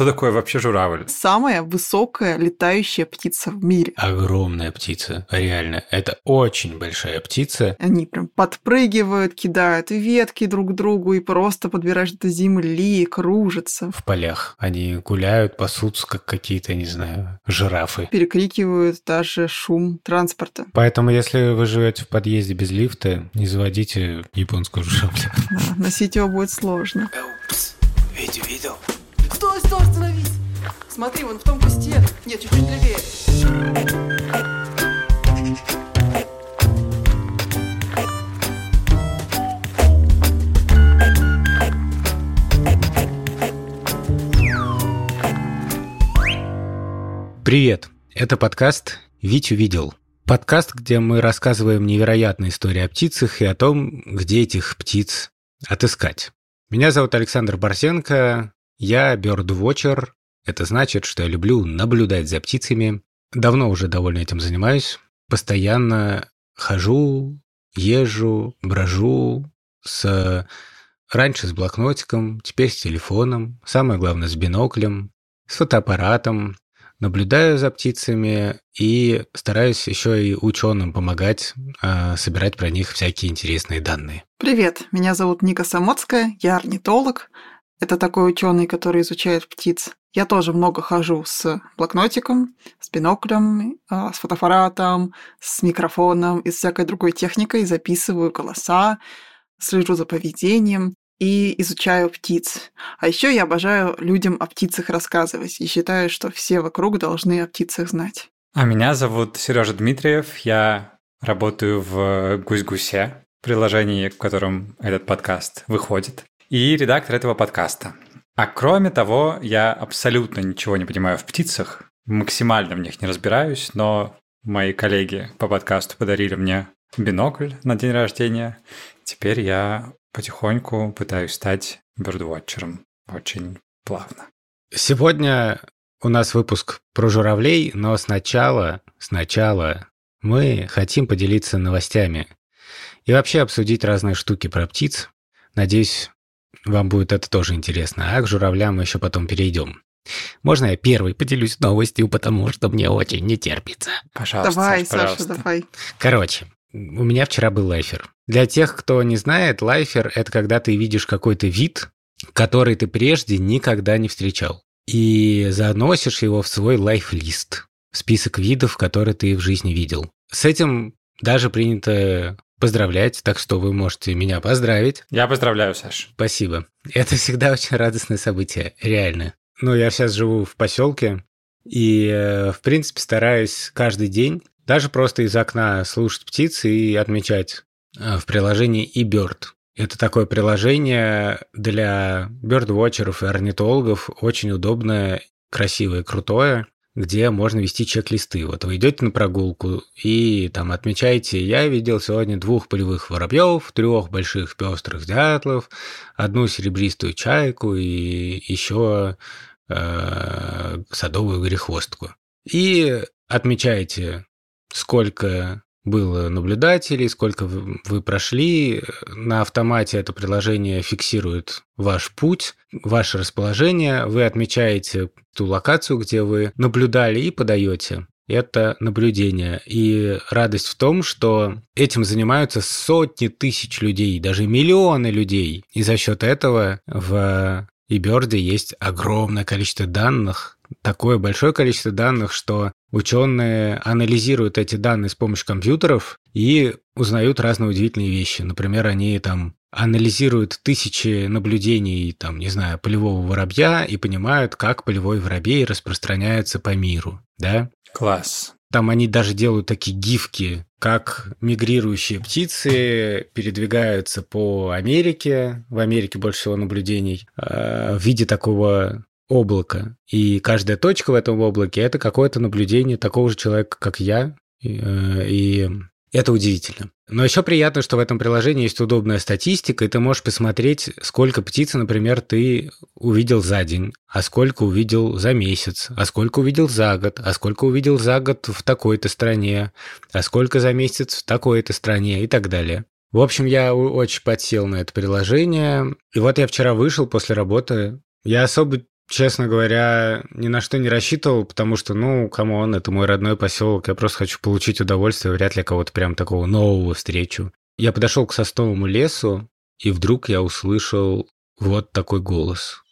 что такое вообще журавль? Самая высокая летающая птица в мире. Огромная птица, реально. Это очень большая птица. Они прям подпрыгивают, кидают ветки друг другу и просто подбирают до земли, кружатся. В полях. Они гуляют, пасутся, как какие-то, не знаю, жирафы. Перекрикивают даже шум транспорта. Поэтому, если вы живете в подъезде без лифта, не заводите японскую журавлю. Да, носить его будет сложно. Упс, видел? Смотри, вон в том кусте. Нет, чуть-чуть левее. Привет! Это подкаст «Витю видел». Подкаст, где мы рассказываем невероятные истории о птицах и о том, где этих птиц отыскать. Меня зовут Александр Барсенко, я бёрдвотчер. Это значит, что я люблю наблюдать за птицами. Давно уже довольно этим занимаюсь. Постоянно хожу, езжу, брожу с... Раньше с блокнотиком, теперь с телефоном, самое главное с биноклем, с фотоаппаратом, наблюдаю за птицами и стараюсь еще и ученым помогать э, собирать про них всякие интересные данные. Привет, меня зовут Ника Самоцкая, я орнитолог. Это такой ученый, который изучает птиц. Я тоже много хожу с блокнотиком, с биноклем, а, с фотоаппаратом, с микрофоном и с всякой другой техникой, записываю голоса, слежу за поведением и изучаю птиц. А еще я обожаю людям о птицах рассказывать и считаю, что все вокруг должны о птицах знать. А меня зовут Сережа Дмитриев. Я работаю в Гусь-Гусе, приложении, в котором этот подкаст выходит, и редактор этого подкаста. А кроме того, я абсолютно ничего не понимаю в птицах, максимально в них не разбираюсь, но мои коллеги по подкасту подарили мне бинокль на день рождения. Теперь я потихоньку пытаюсь стать бёрдвотчером. Очень плавно. Сегодня у нас выпуск про журавлей, но сначала, сначала мы хотим поделиться новостями и вообще обсудить разные штуки про птиц. Надеюсь, вам будет это тоже интересно. А к журавлям мы еще потом перейдем. Можно я первый поделюсь новостью, потому что мне очень не терпится. Пожалуйста, давай, Саш, пожалуйста. Саша, давай. Короче, у меня вчера был лайфер. Для тех, кто не знает, лайфер – это когда ты видишь какой-то вид, который ты прежде никогда не встречал. И заносишь его в свой лайфлист, список видов, которые ты в жизни видел. С этим даже принято поздравлять, так что вы можете меня поздравить. Я поздравляю, Саш. Спасибо. Это всегда очень радостное событие, реально. Ну, я сейчас живу в поселке, и, э, в принципе, стараюсь каждый день даже просто из окна слушать птиц и отмечать э, в приложении eBird. Это такое приложение для бёрдвотчеров и орнитологов, очень удобное, красивое, крутое, где можно вести чек-листы. Вот вы идете на прогулку и там отмечаете, я видел сегодня двух полевых воробьев, трех больших пестрых дятлов, одну серебристую чайку и еще э, садовую грехвостку. И отмечаете, сколько было наблюдателей, сколько вы прошли. На автомате это приложение фиксирует ваш путь, ваше расположение. Вы отмечаете ту локацию, где вы наблюдали и подаете это наблюдение. И радость в том, что этим занимаются сотни тысяч людей, даже миллионы людей. И за счет этого в eBird есть огромное количество данных, такое большое количество данных, что ученые анализируют эти данные с помощью компьютеров и узнают разные удивительные вещи. Например, они там анализируют тысячи наблюдений, там, не знаю, полевого воробья и понимают, как полевой воробей распространяется по миру, да? Класс. Там они даже делают такие гифки, как мигрирующие птицы передвигаются по Америке. В Америке больше всего наблюдений э, в виде такого облака. И каждая точка в этом облаке – это какое-то наблюдение такого же человека, как я. И, э, это удивительно. Но еще приятно, что в этом приложении есть удобная статистика, и ты можешь посмотреть, сколько птиц, например, ты увидел за день, а сколько увидел за месяц, а сколько увидел за год, а сколько увидел за год в такой-то стране, а сколько за месяц в такой-то стране и так далее. В общем, я очень подсел на это приложение. И вот я вчера вышел после работы. Я особо честно говоря, ни на что не рассчитывал, потому что, ну, come on, это мой родной поселок, я просто хочу получить удовольствие, вряд ли кого-то прям такого нового встречу. Я подошел к сосновому лесу, и вдруг я услышал вот такой голос.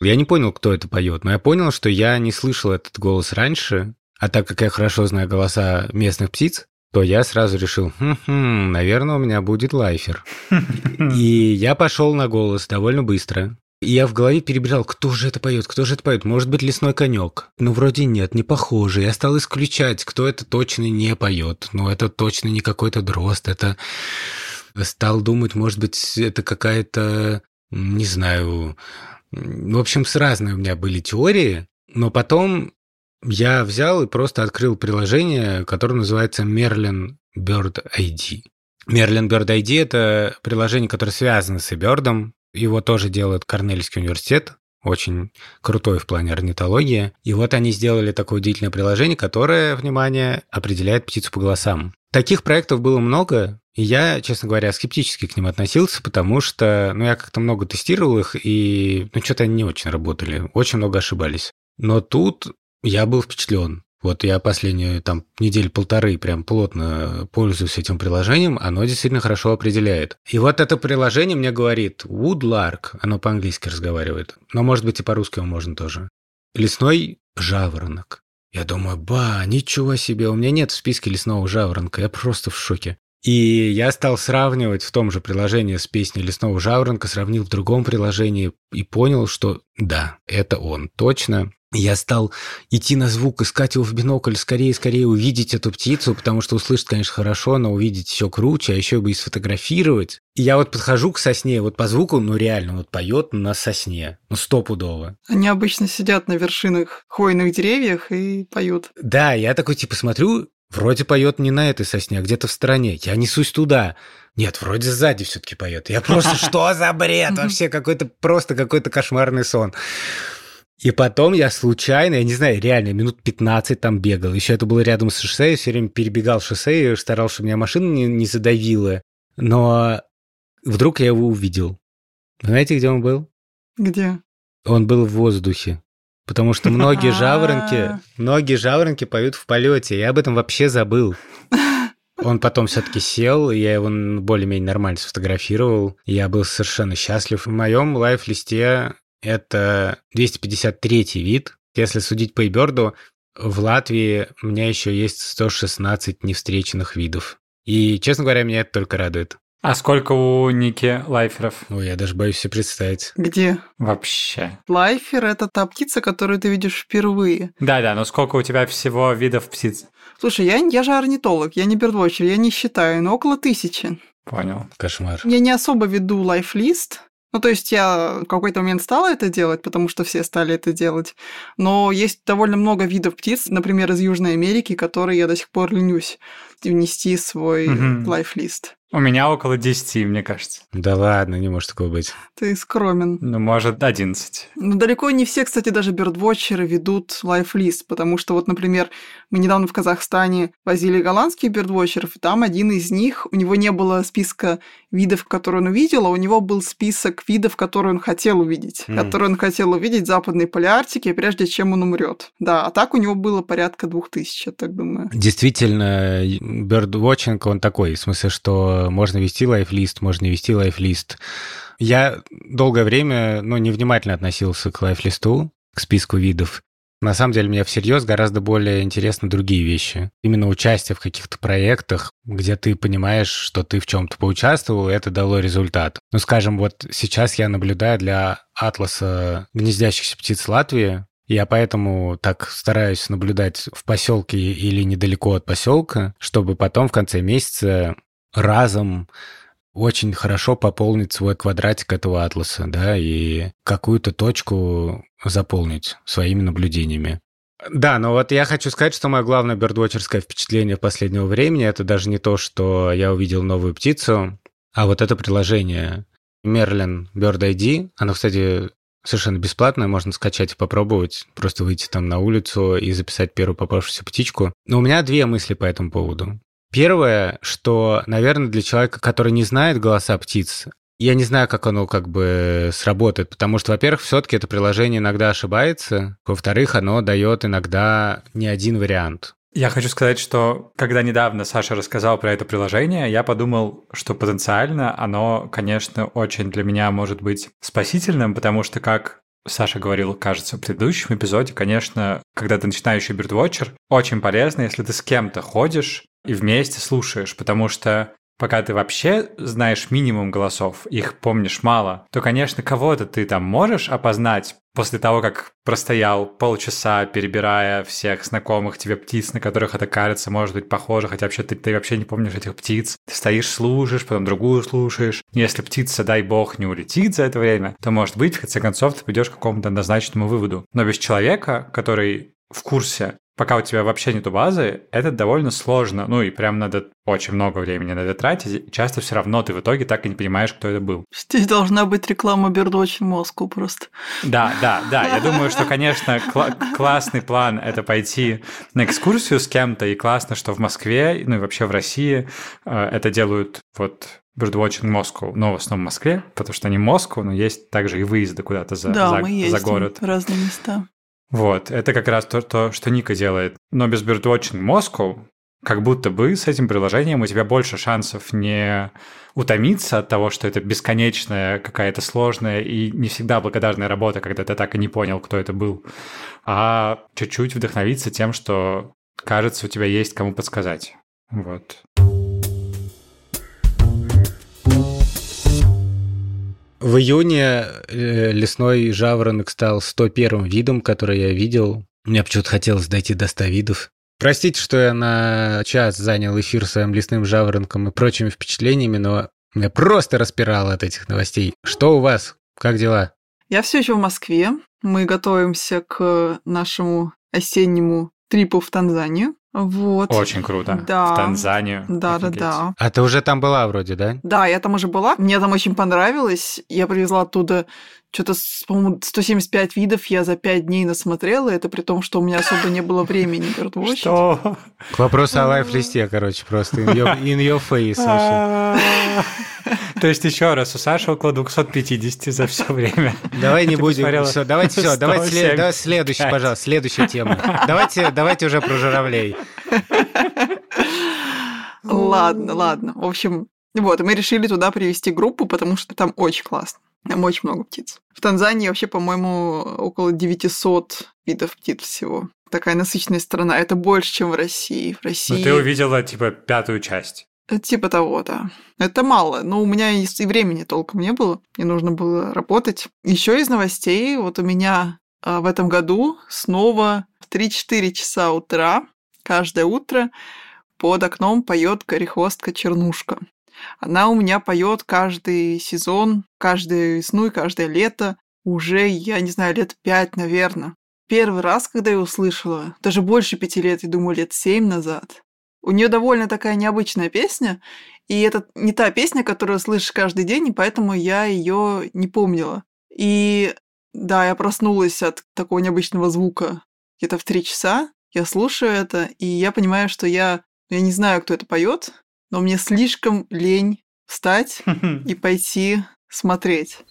Я не понял, кто это поет, но я понял, что я не слышал этот голос раньше, а так как я хорошо знаю голоса местных птиц, то я сразу решил, хм-хм, наверное, у меня будет лайфер. И я пошел на голос довольно быстро. И я в голове перебирал, кто же это поет, кто же это поет. Может быть, лесной конек. Ну, вроде нет, не похоже. Я стал исключать, кто это точно не поет. Ну, это точно не какой-то дрозд. Это стал думать, может быть, это какая-то, не знаю, в общем, с разные у меня были теории, но потом я взял и просто открыл приложение, которое называется Merlin Bird ID. Merlin Bird ID — это приложение, которое связано с eBird. Его тоже делает Корнельский университет, очень крутой в плане орнитологии. И вот они сделали такое удивительное приложение, которое, внимание, определяет птицу по голосам. Таких проектов было много, и я, честно говоря, скептически к ним относился, потому что, ну, я как-то много тестировал их, и, ну, что-то они не очень работали, очень много ошибались. Но тут я был впечатлен. Вот я последние там недели полторы прям плотно пользуюсь этим приложением, оно действительно хорошо определяет. И вот это приложение мне говорит Woodlark, оно по-английски разговаривает, но может быть и по-русски можно тоже. Лесной жаворонок. Я думаю, ба, ничего себе, у меня нет в списке лесного жаворонка, я просто в шоке. И я стал сравнивать в том же приложении с песней «Лесного жаворонка», сравнил в другом приложении и понял, что да, это он, точно. Я стал идти на звук, искать его в бинокль, скорее, скорее увидеть эту птицу, потому что услышать, конечно, хорошо, но увидеть еще круче, а еще бы и сфотографировать. И я вот подхожу к сосне, вот по звуку, ну реально, вот поет на сосне, ну стопудово. Они обычно сидят на вершинах хвойных деревьев и поют. Да, я такой типа смотрю, Вроде поет не на этой сосне, а где-то в стороне. Я несусь туда. Нет, вроде сзади все-таки поет. Я просто, что за бред? Вообще какой-то, просто какой-то кошмарный сон. И потом я случайно, я не знаю, реально минут 15 там бегал. Еще это было рядом с шоссе, я все время перебегал шоссе и старался, чтобы меня машина не, не задавила. Но вдруг я его увидел. Знаете, где он был? Где? Он был в воздухе. Потому что многие жаворонки, многие жаворонки поют в полете. Я об этом вообще забыл. Он потом все-таки сел, я его более-менее нормально сфотографировал. Я был совершенно счастлив. В моем лайф-листе это 253 вид. Если судить по Эйберду, в Латвии у меня еще есть 116 невстреченных видов. И, честно говоря, меня это только радует. А сколько у Ники лайферов? Ой, я даже боюсь себе представить. Где? Вообще. Лайфер – это та птица, которую ты видишь впервые. Да-да, но сколько у тебя всего видов птиц? Слушай, я, я же орнитолог, я не бердвотчер, я не считаю, но около тысячи. Понял. Кошмар. Я не особо веду лайфлист, ну, то есть я в какой-то момент стала это делать, потому что все стали это делать. Но есть довольно много видов птиц, например, из Южной Америки, которые я до сих пор ленюсь внести свой угу. лайфлист. У меня около 10, мне кажется. Да ладно, не может такого быть. Ты скромен. Ну, может, 11. Ну, далеко не все, кстати, даже бердвотчеры ведут лайфлист, потому что вот, например, мы недавно в Казахстане возили голландских бердвотчеров, и там один из них, у него не было списка видов, которые он увидел, а у него был список видов, которые он хотел увидеть, mm. которые он хотел увидеть в Западной Полярктике, прежде чем он умрет. Да, а так у него было порядка двух тысяч, я так думаю. Действительно, бердвотчинг, он такой, в смысле, что можно вести лайфлист, можно не вести лайфлист. Я долгое время ну, невнимательно относился к лайфлисту, к списку видов. На самом деле, мне всерьез гораздо более интересны другие вещи. Именно участие в каких-то проектах, где ты понимаешь, что ты в чем-то поучаствовал, и это дало результат. Ну, скажем, вот сейчас я наблюдаю для атласа гнездящихся птиц Латвии, я поэтому так стараюсь наблюдать в поселке или недалеко от поселка, чтобы потом в конце месяца разом очень хорошо пополнить свой квадратик этого атласа, да, и какую-то точку заполнить своими наблюдениями. Да, но вот я хочу сказать, что мое главное бердвотчерское впечатление последнего времени это даже не то, что я увидел новую птицу, а вот это приложение Merlin Bird ID. Оно, кстати, совершенно бесплатно, можно скачать и попробовать, просто выйти там на улицу и записать первую попавшуюся птичку. Но у меня две мысли по этому поводу. Первое, что, наверное, для человека, который не знает голоса птиц, я не знаю, как оно как бы сработает, потому что, во-первых, все-таки это приложение иногда ошибается, во-вторых, оно дает иногда не один вариант. Я хочу сказать, что когда недавно Саша рассказал про это приложение, я подумал, что потенциально оно, конечно, очень для меня может быть спасительным, потому что, как Саша говорил, кажется, в предыдущем эпизоде, конечно, когда ты начинающий бирдвотчер, очень полезно, если ты с кем-то ходишь и вместе слушаешь, потому что пока ты вообще знаешь минимум голосов, их помнишь мало, то, конечно, кого-то ты там можешь опознать после того, как простоял полчаса, перебирая всех знакомых тебе птиц, на которых это кажется, может быть, похоже, хотя вообще ты, ты вообще не помнишь этих птиц. Ты стоишь, слушаешь, потом другую слушаешь. Если птица, дай бог, не улетит за это время, то, может быть, в конце концов, ты придешь к какому-то однозначному выводу. Но без человека, который в курсе пока у тебя вообще нету базы, это довольно сложно. Ну и прям надо очень много времени на это тратить. И часто все равно ты в итоге так и не понимаешь, кто это был. Здесь должна быть реклама Birdwatching Moscow просто. Да, да, да. Я думаю, что, конечно, кла- классный план – это пойти на экскурсию с кем-то. И классно, что в Москве, ну и вообще в России э, это делают вот Birdwatching Moscow, но в основном в Москве, потому что они Москва, но есть также и выезды куда-то за, да, за, мы ездим за город. разные места. Вот, это как раз то, то, что Ника делает. Но без Birdwatching Moscow, как будто бы с этим приложением у тебя больше шансов не утомиться от того, что это бесконечная какая-то сложная и не всегда благодарная работа, когда ты так и не понял, кто это был, а чуть-чуть вдохновиться тем, что кажется, у тебя есть кому подсказать. Вот. В июне э, лесной жаворонок стал 101 видом, который я видел. Мне почему-то хотелось дойти до 100 видов. Простите, что я на час занял эфир своим лесным жаворонком и прочими впечатлениями, но меня просто распирало от этих новостей. Что у вас? Как дела? Я все еще в Москве. Мы готовимся к нашему осеннему трипу в Танзанию. Вот. Очень круто. Да. В Танзанию. Да, да, Офигеть. да. А ты уже там была вроде, да? Да, я там уже была. Мне там очень понравилось. Я привезла оттуда что-то, по-моему, 175 видов я за 5 дней насмотрела. Это при том, что у меня особо не было времени birdwatching. Что? К вопросу о лайф-листе, короче, просто in your, in your face вообще. То есть еще раз, у Саши около 250 за все время. Давай не будем. Всё, давайте все, давайте, след- 175. давай следующий, пожалуйста, следующая тема. Давайте, давайте уже про журавлей. Ладно, ладно. В общем, вот, мы решили туда привести группу, потому что там очень классно. Там очень много птиц. В Танзании вообще, по-моему, около 900 видов птиц всего. Такая насыщенная страна. Это больше, чем в России. В Ну, России... ты увидела, типа, пятую часть. Типа того, да. Это мало, но у меня и времени толком не было. Мне нужно было работать. Еще из новостей, вот у меня а, в этом году снова в 3-4 часа утра, каждое утро, под окном поет горехвостка Чернушка. Она у меня поет каждый сезон, каждую весну и каждое лето. Уже, я не знаю, лет пять, наверное. Первый раз, когда я услышала, даже больше пяти лет, я думаю, лет семь назад, у нее довольно такая необычная песня, и это не та песня, которую слышишь каждый день, и поэтому я ее не помнила. И да, я проснулась от такого необычного звука где-то в три часа. Я слушаю это, и я понимаю, что я, я не знаю, кто это поет, но мне слишком лень встать и пойти смотреть.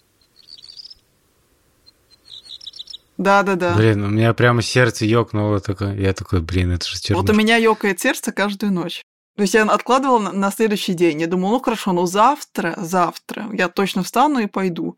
Да-да-да. Блин, у меня прямо сердце ёкнуло такое. Я такой, блин, это же Вот у чернушка. меня ёкает сердце каждую ночь. То есть я откладывала на, на следующий день. Я думала, ну хорошо, ну завтра, завтра я точно встану и пойду.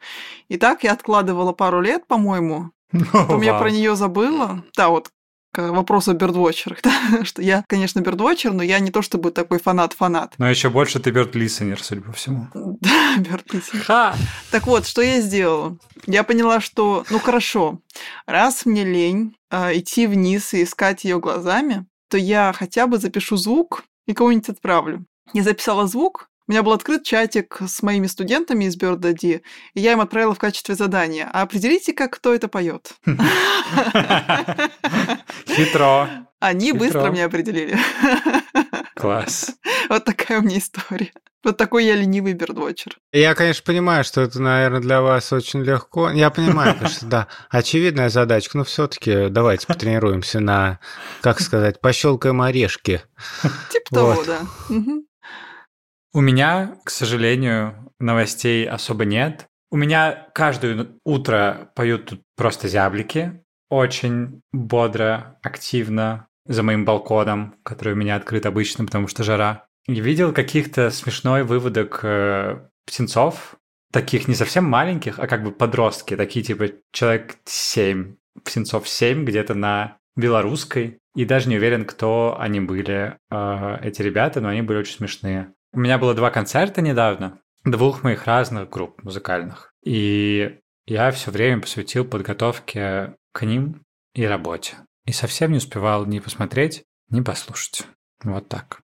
И так я откладывала пару лет, по-моему. Потом я Вау. про нее забыла. Да, вот к вопросу о бердвотчерах. да, что я, конечно, бердвотчер, но я не то чтобы такой фанат-фанат. Но еще больше ты Бёрд Лисенер, судя по всему. Да, бердвотчер. Ха! Так вот, что я сделала? Я поняла, что, ну хорошо, раз мне лень а, идти вниз и искать ее глазами, то я хотя бы запишу звук и кого-нибудь отправлю. Я записала звук, у меня был открыт чатик с моими студентами из BirdID, и я им отправила в качестве задания. А определите-ка, кто это поет. Хитро. Они Хитро. быстро мне определили. Класс. Вот такая у меня история. Вот такой я ленивый бердвотчер. Я, конечно, понимаю, что это, наверное, для вас очень легко. Я понимаю, что да, очевидная задачка, но все-таки давайте потренируемся на, как сказать, пощелкаем орешки. Типа того, да. У меня, к сожалению, новостей особо нет. У меня каждое утро поют тут просто зяблики. Очень бодро, активно, за моим балконом, который у меня открыт обычно, потому что жара. И видел каких-то смешной выводок э, птенцов, таких не совсем маленьких, а как бы подростки, такие типа человек 7, птенцов 7 где-то на белорусской. И даже не уверен, кто они были, э, эти ребята, но они были очень смешные. У меня было два концерта недавно, двух моих разных групп музыкальных. И я все время посвятил подготовке к ним и работе. И совсем не успевал ни посмотреть, ни послушать. Вот так.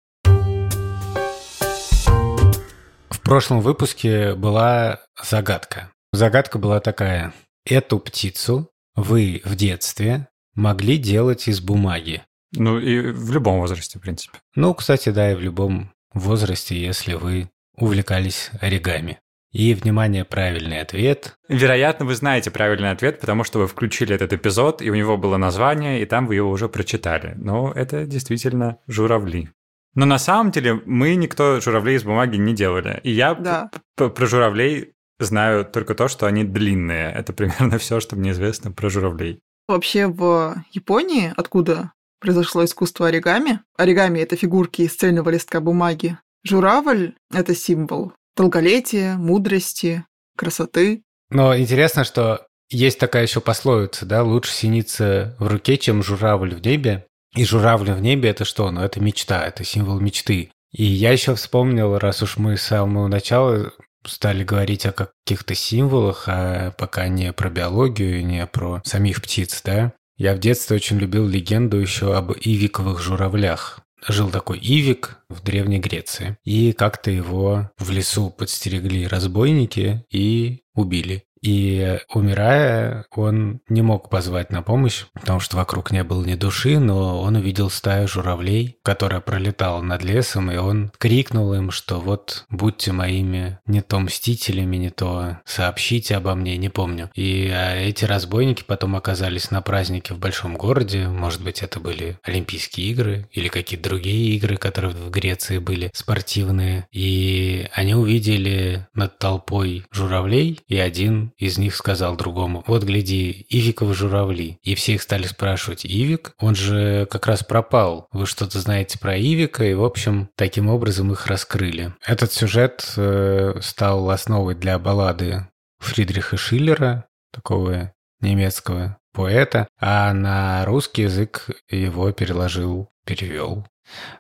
В прошлом выпуске была загадка. Загадка была такая. Эту птицу вы в детстве могли делать из бумаги. Ну и в любом возрасте, в принципе. Ну, кстати, да, и в любом возрасте, если вы увлекались оригами. И, внимание, правильный ответ. Вероятно, вы знаете правильный ответ, потому что вы включили этот эпизод, и у него было название, и там вы его уже прочитали. Но это действительно журавли. Но на самом деле мы никто журавлей из бумаги не делали. И я Да. про журавлей знаю только то, что они длинные. Это примерно все, что мне известно про журавлей. Вообще в Японии, откуда произошло искусство оригами, оригами — это фигурки из цельного листка бумаги, журавль — это символ долголетия, мудрости, красоты. Но интересно, что есть такая еще пословица, да, лучше синица в руке, чем журавль в небе. И журавль в небе это что? Ну, это мечта, это символ мечты. И я еще вспомнил, раз уж мы с самого начала стали говорить о каких-то символах, а пока не про биологию, не про самих птиц, да. Я в детстве очень любил легенду еще об ивиковых журавлях. Жил такой Ивик в Древней Греции. И как-то его в лесу подстерегли разбойники и убили. И умирая, он не мог позвать на помощь, потому что вокруг не было ни души, но он увидел стаю журавлей, которая пролетала над лесом, и он крикнул им, что вот будьте моими не то мстителями, не то сообщите обо мне, не помню. И а, эти разбойники потом оказались на празднике в большом городе, может быть, это были Олимпийские игры или какие-то другие игры, которые в Греции были спортивные. И они увидели над толпой журавлей, и один из них сказал другому, вот гляди, Ивиковы журавли. И все их стали спрашивать, Ивик? Он же как раз пропал. Вы что-то знаете про Ивика? И, в общем, таким образом их раскрыли. Этот сюжет э, стал основой для баллады Фридриха Шиллера, такого немецкого поэта, а на русский язык его переложил, перевел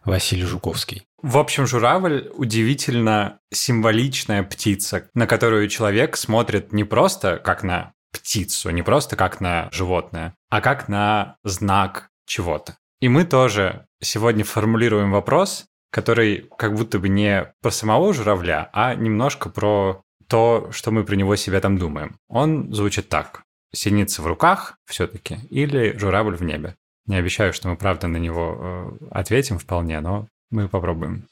Василий Жуковский. В общем, журавль удивительно символичная птица, на которую человек смотрит не просто как на птицу, не просто как на животное, а как на знак чего-то. И мы тоже сегодня формулируем вопрос, который как будто бы не про самого журавля, а немножко про то, что мы про него себя там думаем. Он звучит так. Синица в руках все-таки или журавль в небе? Не обещаю, что мы правда на него э, ответим вполне, но мы попробуем.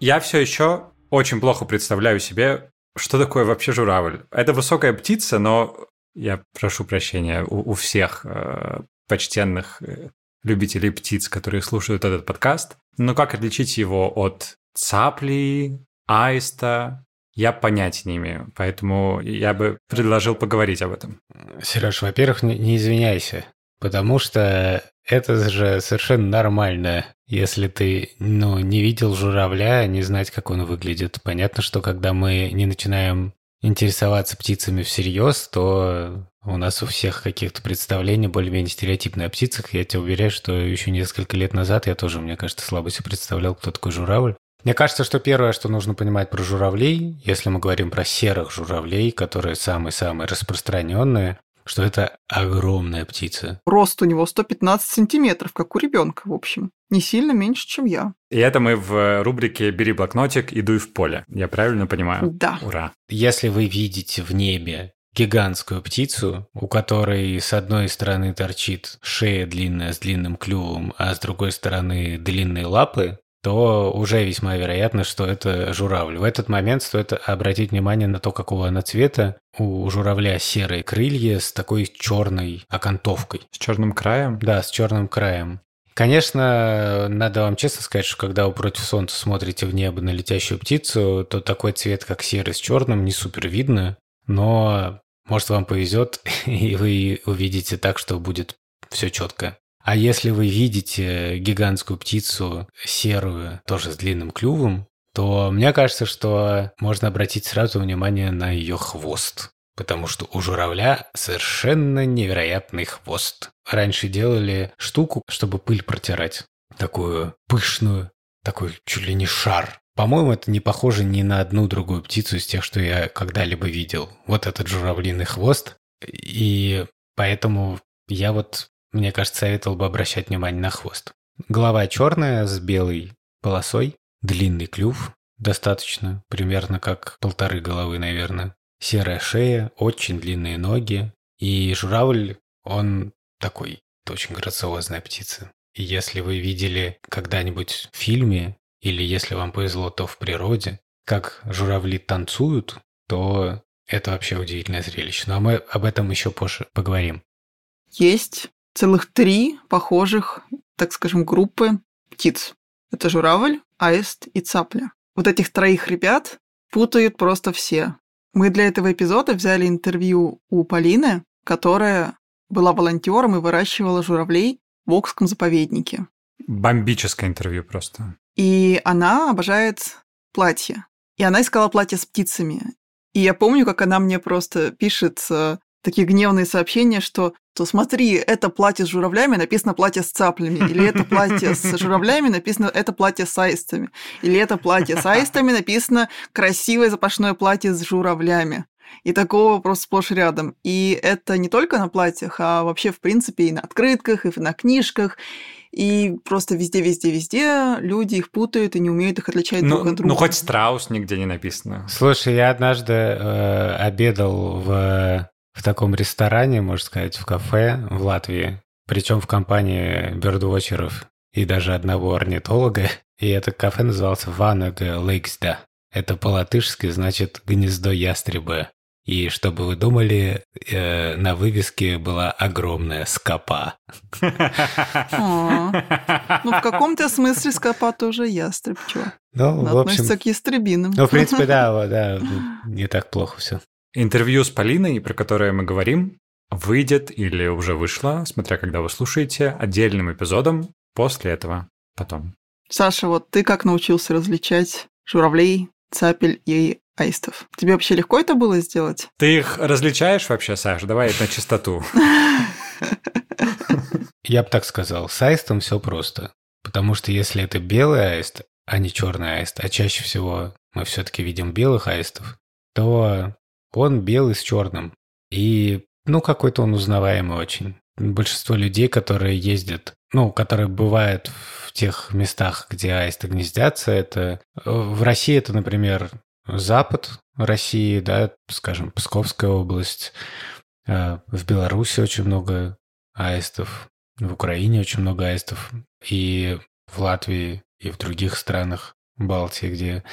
Я все еще очень плохо представляю себе, что такое вообще журавль. Это высокая птица, но я прошу прощения у, у всех э, почтенных э, любителей птиц, которые слушают этот подкаст. Но как отличить его от цапли, аиста? Я понятия не имею, поэтому я бы предложил поговорить об этом. Сереж, во-первых, не, не извиняйся, потому что это же совершенно нормально, если ты ну, не видел журавля, не знать, как он выглядит. Понятно, что когда мы не начинаем интересоваться птицами всерьез, то у нас у всех каких-то представлений более-менее стереотипные о птицах. Я тебе уверяю, что еще несколько лет назад я тоже, мне кажется, слабо себе представлял, кто такой журавль. Мне кажется, что первое, что нужно понимать про журавлей, если мы говорим про серых журавлей, которые самые-самые распространенные, что это огромная птица. Рост у него 115 сантиметров, как у ребенка, в общем. Не сильно меньше, чем я. И это мы в рубрике «Бери блокнотик и дуй в поле». Я правильно понимаю? Да. Ура. Если вы видите в небе гигантскую птицу, у которой с одной стороны торчит шея длинная с длинным клювом, а с другой стороны длинные лапы, то уже весьма вероятно, что это журавль. В этот момент стоит обратить внимание на то, какого она цвета. У журавля серые крылья с такой черной окантовкой. С черным краем? Да, с черным краем. Конечно, надо вам честно сказать, что когда вы против солнца смотрите в небо на летящую птицу, то такой цвет, как серый с черным, не супер видно, но может вам повезет, и вы увидите так, что будет все четко. А если вы видите гигантскую птицу серую, тоже с длинным клювом, то мне кажется, что можно обратить сразу внимание на ее хвост. Потому что у журавля совершенно невероятный хвост. Раньше делали штуку, чтобы пыль протирать. Такую пышную, такой чуть ли не шар. По-моему, это не похоже ни на одну другую птицу из тех, что я когда-либо видел. Вот этот журавлиный хвост. И поэтому я вот мне кажется, советовал бы обращать внимание на хвост. Голова черная с белой полосой, длинный клюв, достаточно, примерно как полторы головы, наверное. Серая шея, очень длинные ноги. И журавль, он такой, очень грациозная птица. И если вы видели когда-нибудь в фильме, или если вам повезло, то в природе, как журавли танцуют, то это вообще удивительное зрелище. Но мы об этом еще позже поговорим. Есть целых три похожих, так скажем, группы птиц. Это журавль, аист и цапля. Вот этих троих ребят путают просто все. Мы для этого эпизода взяли интервью у Полины, которая была волонтером и выращивала журавлей в Окском заповеднике. Бомбическое интервью просто. И она обожает платье. И она искала платье с птицами. И я помню, как она мне просто пишет э, такие гневные сообщения, что то смотри, это платье с журавлями, написано платье с цаплями, или это платье с журавлями, написано это платье с аистами, или это платье с аистами, написано красивое запашное платье с журавлями. И такого просто сплошь рядом. И это не только на платьях, а вообще, в принципе, и на открытках, и на книжках. И просто везде-везде-везде люди их путают и не умеют их отличать ну, друг от друга. Ну, хоть страус нигде не написано. Слушай, я однажды э, обедал в в таком ресторане, можно сказать, в кафе в Латвии, причем в компании бёрдвотчеров и даже одного орнитолога. И это кафе назывался Ванага Лейксда. Это по-латышски значит «гнездо ястреба». И чтобы вы думали, э, на вывеске была огромная скопа. Ну, в каком-то смысле скопа тоже ястреб, чё? Ну, в общем... Относится к ястребинам. Ну, в принципе, да, да, не так плохо все. Интервью с Полиной, про которое мы говорим, выйдет или уже вышло, смотря когда вы слушаете, отдельным эпизодом после этого потом. Саша, вот ты как научился различать журавлей, цапель и аистов? Тебе вообще легко это было сделать? Ты их различаешь вообще, Саша? Давай на чистоту. Я бы так сказал, с аистом все просто. Потому что если это белый аист, а не черный аист, а чаще всего мы все-таки видим белых аистов, то он белый с черным. И, ну, какой-то он узнаваемый очень. Большинство людей, которые ездят, ну, которые бывают в тех местах, где аисты гнездятся, это... В России это, например, запад России, да, скажем, Псковская область. А, в Беларуси очень много аистов. В Украине очень много аистов. И в Латвии, и в других странах. Балтии, где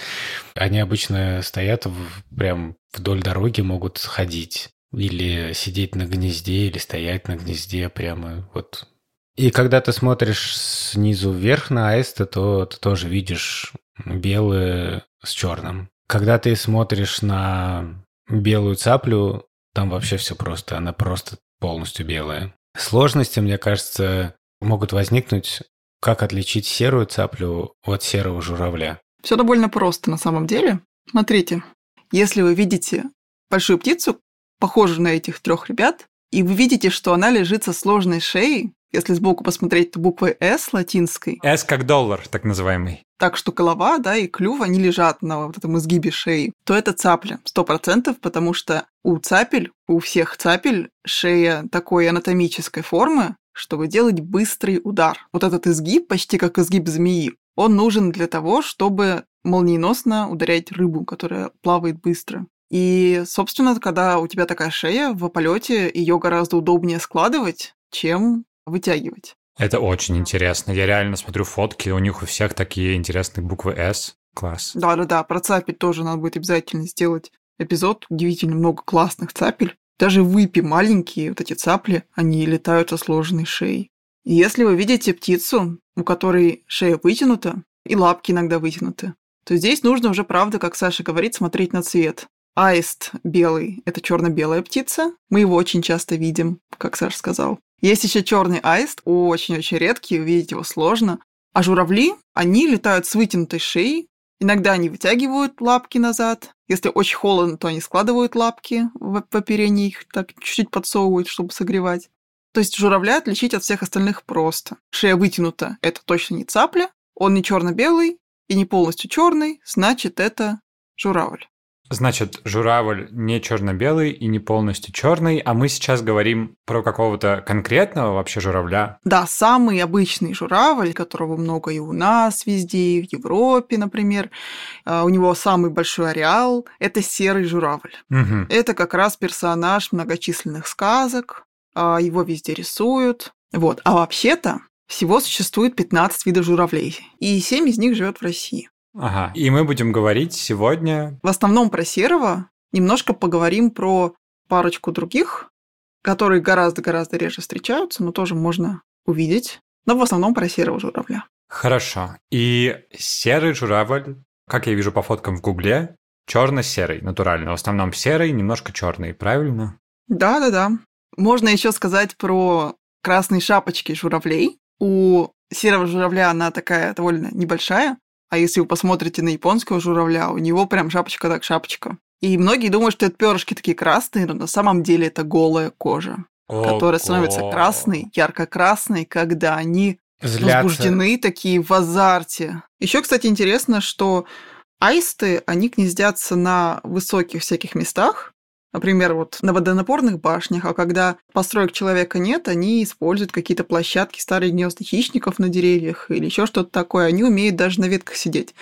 они обычно стоят в, прям вдоль дороги, могут ходить или сидеть на гнезде, или стоять на гнезде прямо вот. И когда ты смотришь снизу вверх на аиста, то ты тоже видишь белое с черным. Когда ты смотришь на белую цаплю, там вообще все просто, она просто полностью белая. Сложности, мне кажется, могут возникнуть как отличить серую цаплю от серого журавля? Все довольно просто на самом деле. Смотрите, если вы видите большую птицу, похожую на этих трех ребят, и вы видите, что она лежит со сложной шеей, если сбоку посмотреть, то буквой «С» латинской. «С» как доллар, так называемый. Так что голова, да, и клюв, они лежат на вот этом изгибе шеи. То это цапля, сто процентов, потому что у цапель, у всех цапель шея такой анатомической формы, чтобы делать быстрый удар. Вот этот изгиб, почти как изгиб змеи, он нужен для того, чтобы молниеносно ударять рыбу, которая плавает быстро. И, собственно, когда у тебя такая шея в полете, ее гораздо удобнее складывать, чем вытягивать. Это очень интересно. Я реально смотрю фотки, у них у всех такие интересные буквы «С». Класс. Да-да-да, про цапель тоже надо будет обязательно сделать эпизод. Удивительно много классных цапель. Даже выпи маленькие, вот эти цапли, они летают со сложенной шеей. Если вы видите птицу, у которой шея вытянута, и лапки иногда вытянуты, то здесь нужно уже, правда, как Саша говорит, смотреть на цвет. Аист белый – это черно-белая птица. Мы его очень часто видим, как Саша сказал. Есть еще черный аист, очень-очень редкий, увидеть его сложно. А журавли, они летают с вытянутой шеей. Иногда они вытягивают лапки назад. Если очень холодно, то они складывают лапки в, в оперении, их так чуть-чуть подсовывают, чтобы согревать. То есть журавля отличить от всех остальных просто. Шея вытянута – это точно не цапля. Он не черно-белый и не полностью черный, значит, это журавль. Значит, журавль не черно-белый и не полностью черный, а мы сейчас говорим про какого-то конкретного вообще журавля. Да, самый обычный журавль, которого много и у нас везде, и в Европе, например. А, у него самый большой ареал – это серый журавль. Угу. Это как раз персонаж многочисленных сказок, а, его везде рисуют. Вот. А вообще-то всего существует 15 видов журавлей, и 7 из них живет в России. Ага. И мы будем говорить сегодня... В основном про серого, немножко поговорим про парочку других, которые гораздо-гораздо реже встречаются, но тоже можно увидеть. Но в основном про серого журавля. Хорошо. И серый журавль, как я вижу по фоткам в Гугле, черно-серый, натурально. В основном серый, немножко черный, правильно? Да, да, да. Можно еще сказать про красные шапочки журавлей. У серого журавля она такая довольно небольшая, а если вы посмотрите на японского журавля, у него прям шапочка так шапочка. И многие думают, что это перышки такие красные, но на самом деле это голая кожа, Ого. которая становится красной, ярко-красной, когда они Злятся. возбуждены такие в азарте. Еще, кстати, интересно, что аисты, они гнездятся на высоких всяких местах, Например, вот на водонапорных башнях, а когда построек человека нет, они используют какие-то площадки, старые гнезда хищников на деревьях или еще что-то такое. Они умеют даже на ветках сидеть.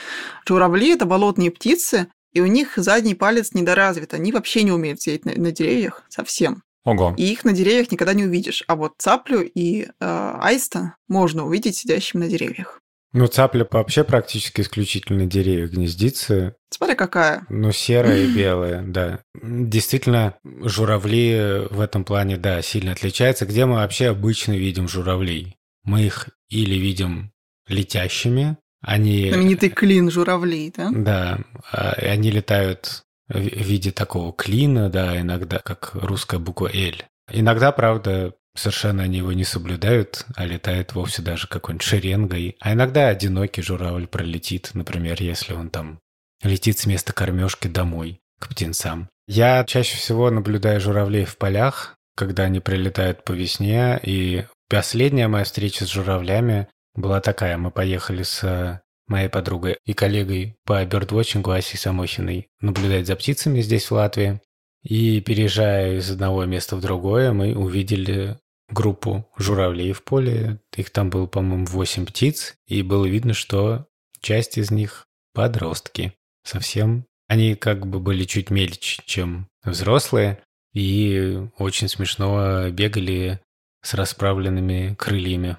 Журавли – это болотные птицы, и у них задний палец недоразвит. Они вообще не умеют сидеть на, на деревьях совсем. Ого. И их на деревьях никогда не увидишь. А вот цаплю и э, аиста можно увидеть сидящим на деревьях. Ну, цапля вообще практически исключительно на деревьях гнездится. Смотри, какая. Ну, серая и белая, да. Действительно, журавли в этом плане, да, сильно отличаются. Где мы вообще обычно видим журавлей? Мы их или видим летящими, они... Знаменитый клин журавлей, да? Да, а, они летают в виде такого клина, да, иногда как русская буква «Л». Иногда, правда, совершенно они его не соблюдают, а летает вовсе даже какой-нибудь шеренгой. А иногда одинокий журавль пролетит, например, если он там летит с места кормежки домой к птенцам. Я чаще всего наблюдаю журавлей в полях, когда они прилетают по весне, и последняя моя встреча с журавлями была такая. Мы поехали с моей подругой и коллегой по бёрдвотчингу Асей Самохиной наблюдать за птицами здесь, в Латвии. И переезжая из одного места в другое, мы увидели группу журавлей в поле. Их там было, по-моему, 8 птиц, и было видно, что часть из них подростки. Совсем. Они как бы были чуть мельче, чем взрослые, и очень смешно бегали с расправленными крыльями.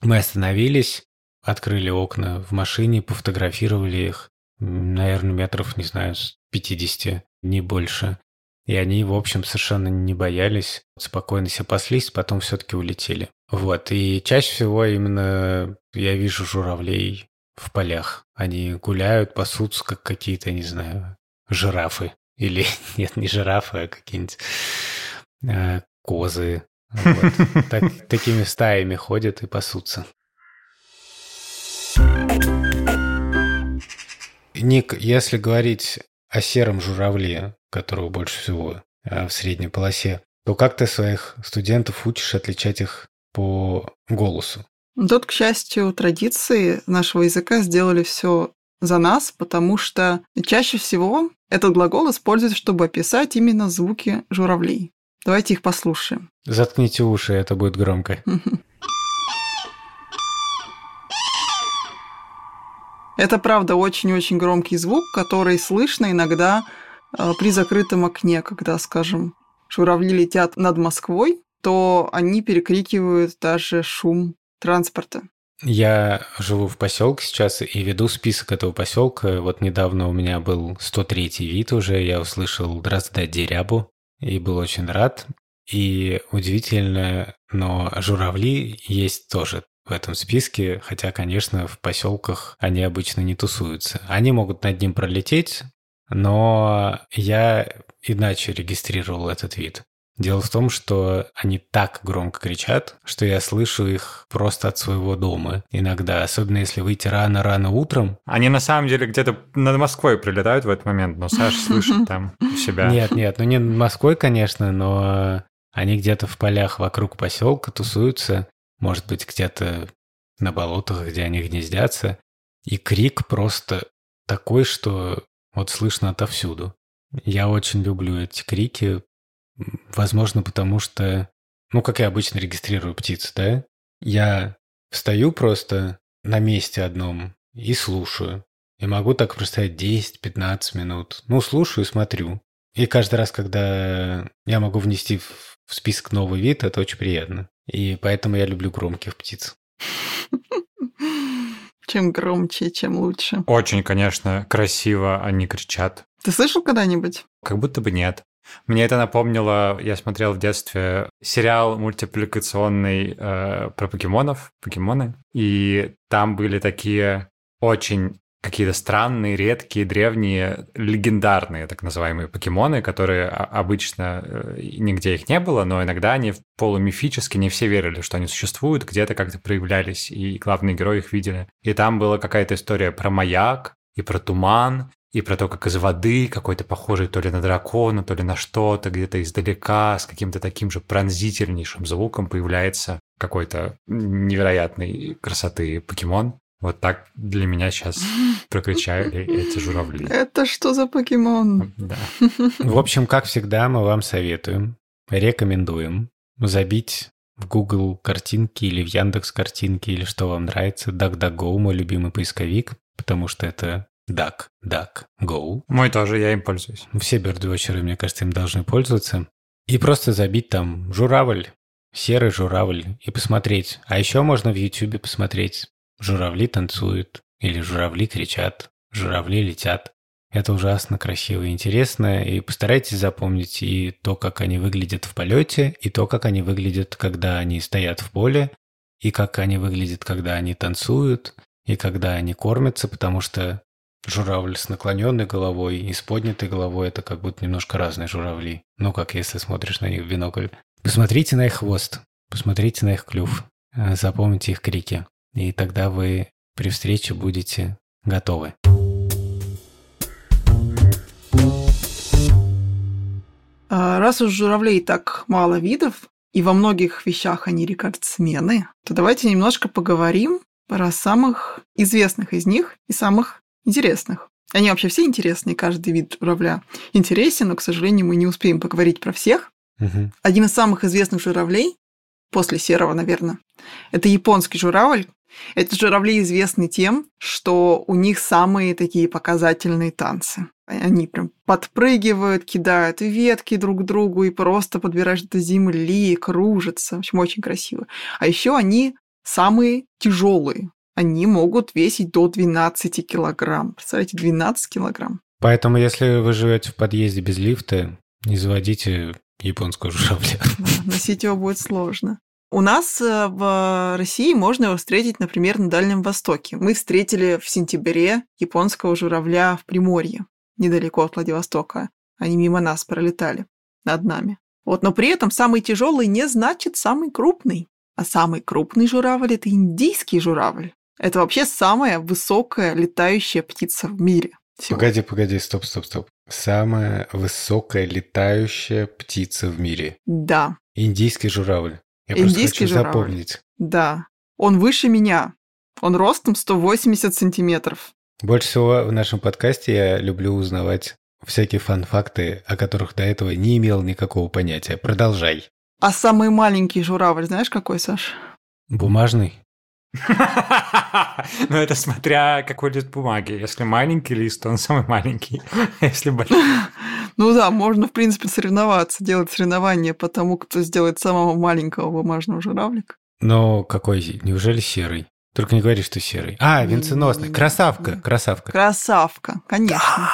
Мы остановились, открыли окна в машине, пофотографировали их, наверное, метров, не знаю, с 50, не больше. И они, в общем, совершенно не боялись, спокойно себя паслись, потом все-таки улетели. Вот, и чаще всего именно я вижу журавлей в полях. Они гуляют, пасутся, как какие-то, не знаю, жирафы. Или, нет, не жирафы, а какие-нибудь э, козы. Вот. Так, такими стаями ходят и пасутся. Ник, если говорить о сером журавле, которого больше всего а, в средней полосе, то как ты своих студентов учишь отличать их по голосу? Тут, к счастью, традиции нашего языка сделали все за нас, потому что чаще всего этот глагол используется, чтобы описать именно звуки журавлей. Давайте их послушаем. Заткните уши, это будет громко. Это, правда, очень-очень громкий звук, который слышно иногда при закрытом окне, когда, скажем, журавли летят над Москвой, то они перекрикивают даже шум транспорта. Я живу в поселке сейчас и веду список этого поселка. Вот недавно у меня был 103 вид уже, я услышал «Дрозда дерябу» и был очень рад. И удивительно, но журавли есть тоже в этом списке, хотя, конечно, в поселках они обычно не тусуются. Они могут над ним пролететь, но я иначе регистрировал этот вид. Дело в том, что они так громко кричат, что я слышу их просто от своего дома иногда, особенно если выйти рано-рано утром. Они на самом деле где-то над Москвой прилетают в этот момент, но Саша слышит там себя. Нет, нет, ну не над Москвой, конечно, но они где-то в полях вокруг поселка тусуются, может быть, где-то на болотах, где они гнездятся. И крик просто такой, что вот слышно отовсюду. Я очень люблю эти крики, возможно, потому что, ну, как я обычно регистрирую птиц, да, я встаю просто на месте одном и слушаю. И могу так простоять 10-15 минут. Ну, слушаю и смотрю. И каждый раз, когда я могу внести в список новый вид, это очень приятно. И поэтому я люблю громких птиц. Чем громче, чем лучше. Очень, конечно, красиво они кричат. Ты слышал когда-нибудь? Как будто бы нет. Мне это напомнило, я смотрел в детстве сериал мультипликационный э, про покемонов, покемоны, и там были такие очень какие-то странные, редкие, древние, легендарные так называемые покемоны, которые обычно э, нигде их не было, но иногда они полумифически, не все верили, что они существуют, где-то как-то проявлялись, и главные герои их видели. И там была какая-то история про маяк, и про туман, и про то, как из воды какой-то похожий то ли на дракона, то ли на что-то, где-то издалека с каким-то таким же пронзительнейшим звуком появляется какой-то невероятной красоты покемон. Вот так для меня сейчас прокричали эти журавли. Это что за покемон? Да. В общем, как всегда, мы вам советуем, рекомендуем забить в Google картинки или в Яндекс картинки или что вам нравится. DuckDuckGo, мой любимый поисковик, потому что это Duck, Duck, Go. Мой тоже, я им пользуюсь. Все бердвотчеры, мне кажется, им должны пользоваться. И просто забить там журавль, серый журавль и посмотреть. А еще можно в YouTube посмотреть. Журавли танцуют или журавли кричат, журавли летят. Это ужасно красиво и интересно, и постарайтесь запомнить и то, как они выглядят в полете, и то, как они выглядят, когда они стоят в поле, и как они выглядят, когда они танцуют, и когда они кормятся, потому что Журавль с наклоненной головой и с поднятой головой – это как будто немножко разные журавли. Ну, как если смотришь на них в бинокль. Посмотрите на их хвост, посмотрите на их клюв, э, запомните их крики. И тогда вы при встрече будете готовы. А, раз уж журавлей так мало видов, и во многих вещах они рекордсмены, то давайте немножко поговорим про самых известных из них и самых интересных. Они вообще все интересные, каждый вид журавля интересен, но, к сожалению, мы не успеем поговорить про всех. Угу. Один из самых известных журавлей, после серого, наверное, это японский журавль. Эти журавли известны тем, что у них самые такие показательные танцы. Они прям подпрыгивают, кидают ветки друг другу и просто подбирают до земли, кружатся. В общем, очень красиво. А еще они самые тяжелые они могут весить до 12 килограмм. Представляете, 12 килограмм. Поэтому, если вы живете в подъезде без лифта, не заводите японскую журавля. носить его будет сложно. У нас э, в России можно его встретить, например, на Дальнем Востоке. Мы встретили в сентябре японского журавля в Приморье, недалеко от Владивостока. Они мимо нас пролетали над нами. Вот, но при этом самый тяжелый не значит самый крупный. А самый крупный журавль – это индийский журавль. Это вообще самая высокая летающая птица в мире. Всего. Погоди, погоди, стоп, стоп, стоп. Самая высокая летающая птица в мире. Да. Индийский журавль. Я Индийский просто хочу журавль. запомнить. Да. Он выше меня. Он ростом 180 сантиметров. Больше всего в нашем подкасте я люблю узнавать всякие фан-факты, о которых до этого не имел никакого понятия. Продолжай. А самый маленький журавль, знаешь, какой, Саш? Бумажный. Ну, это смотря какой лист бумаги. Если маленький лист, то он самый маленький. Если большой... Ну да, можно, в принципе, соревноваться, делать соревнования по тому, кто сделает самого маленького бумажного журавлика. Но какой? Неужели серый? Только не говори, что серый. А, венценосный. Красавка, красавка. Красавка, конечно.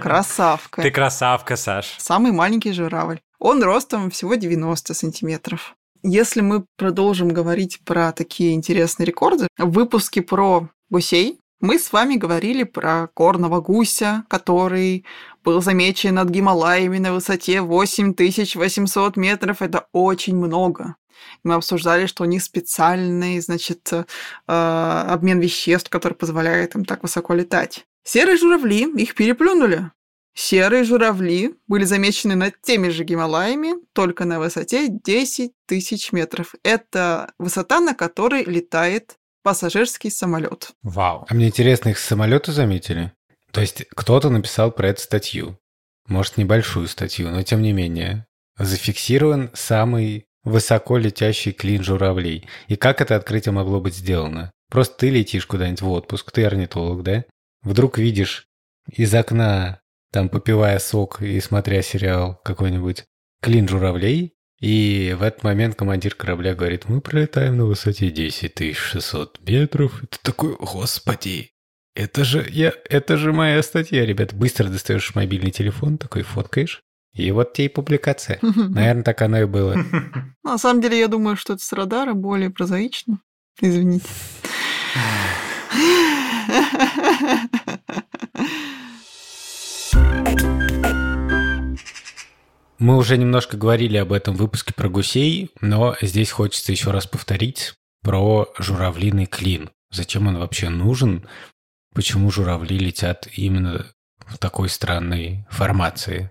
Красавка. Ты красавка, Саш. Самый маленький журавль. Он ростом всего 90 сантиметров. Если мы продолжим говорить про такие интересные рекорды, в выпуске про гусей мы с вами говорили про горного гуся, который был замечен над Гималаями на высоте 8800 метров. Это очень много. Мы обсуждали, что у них специальный, значит, э, обмен веществ, который позволяет им так высоко летать. Серые журавли их переплюнули. Серые журавли были замечены над теми же Гималаями, только на высоте 10 тысяч метров. Это высота, на которой летает пассажирский самолет. Вау. А мне интересно, их с самолета заметили? То есть кто-то написал про эту статью. Может, небольшую статью, но тем не менее. Зафиксирован самый высоко летящий клин журавлей. И как это открытие могло быть сделано? Просто ты летишь куда-нибудь в отпуск, ты орнитолог, да? Вдруг видишь из окна, там попивая сок и смотря сериал какой-нибудь, клин журавлей, и в этот момент командир корабля говорит, мы пролетаем на высоте 10 600 метров. И ты такой, господи, это же, я, это же моя статья, ребят. Быстро достаешь мобильный телефон, такой фоткаешь. И вот тебе и публикация. Наверное, так оно и было. На самом деле, я думаю, что это с радара более прозаично. Извините. Мы уже немножко говорили об этом выпуске про гусей, но здесь хочется еще раз повторить про журавлиный клин. Зачем он вообще нужен? Почему журавли летят именно в такой странной формации?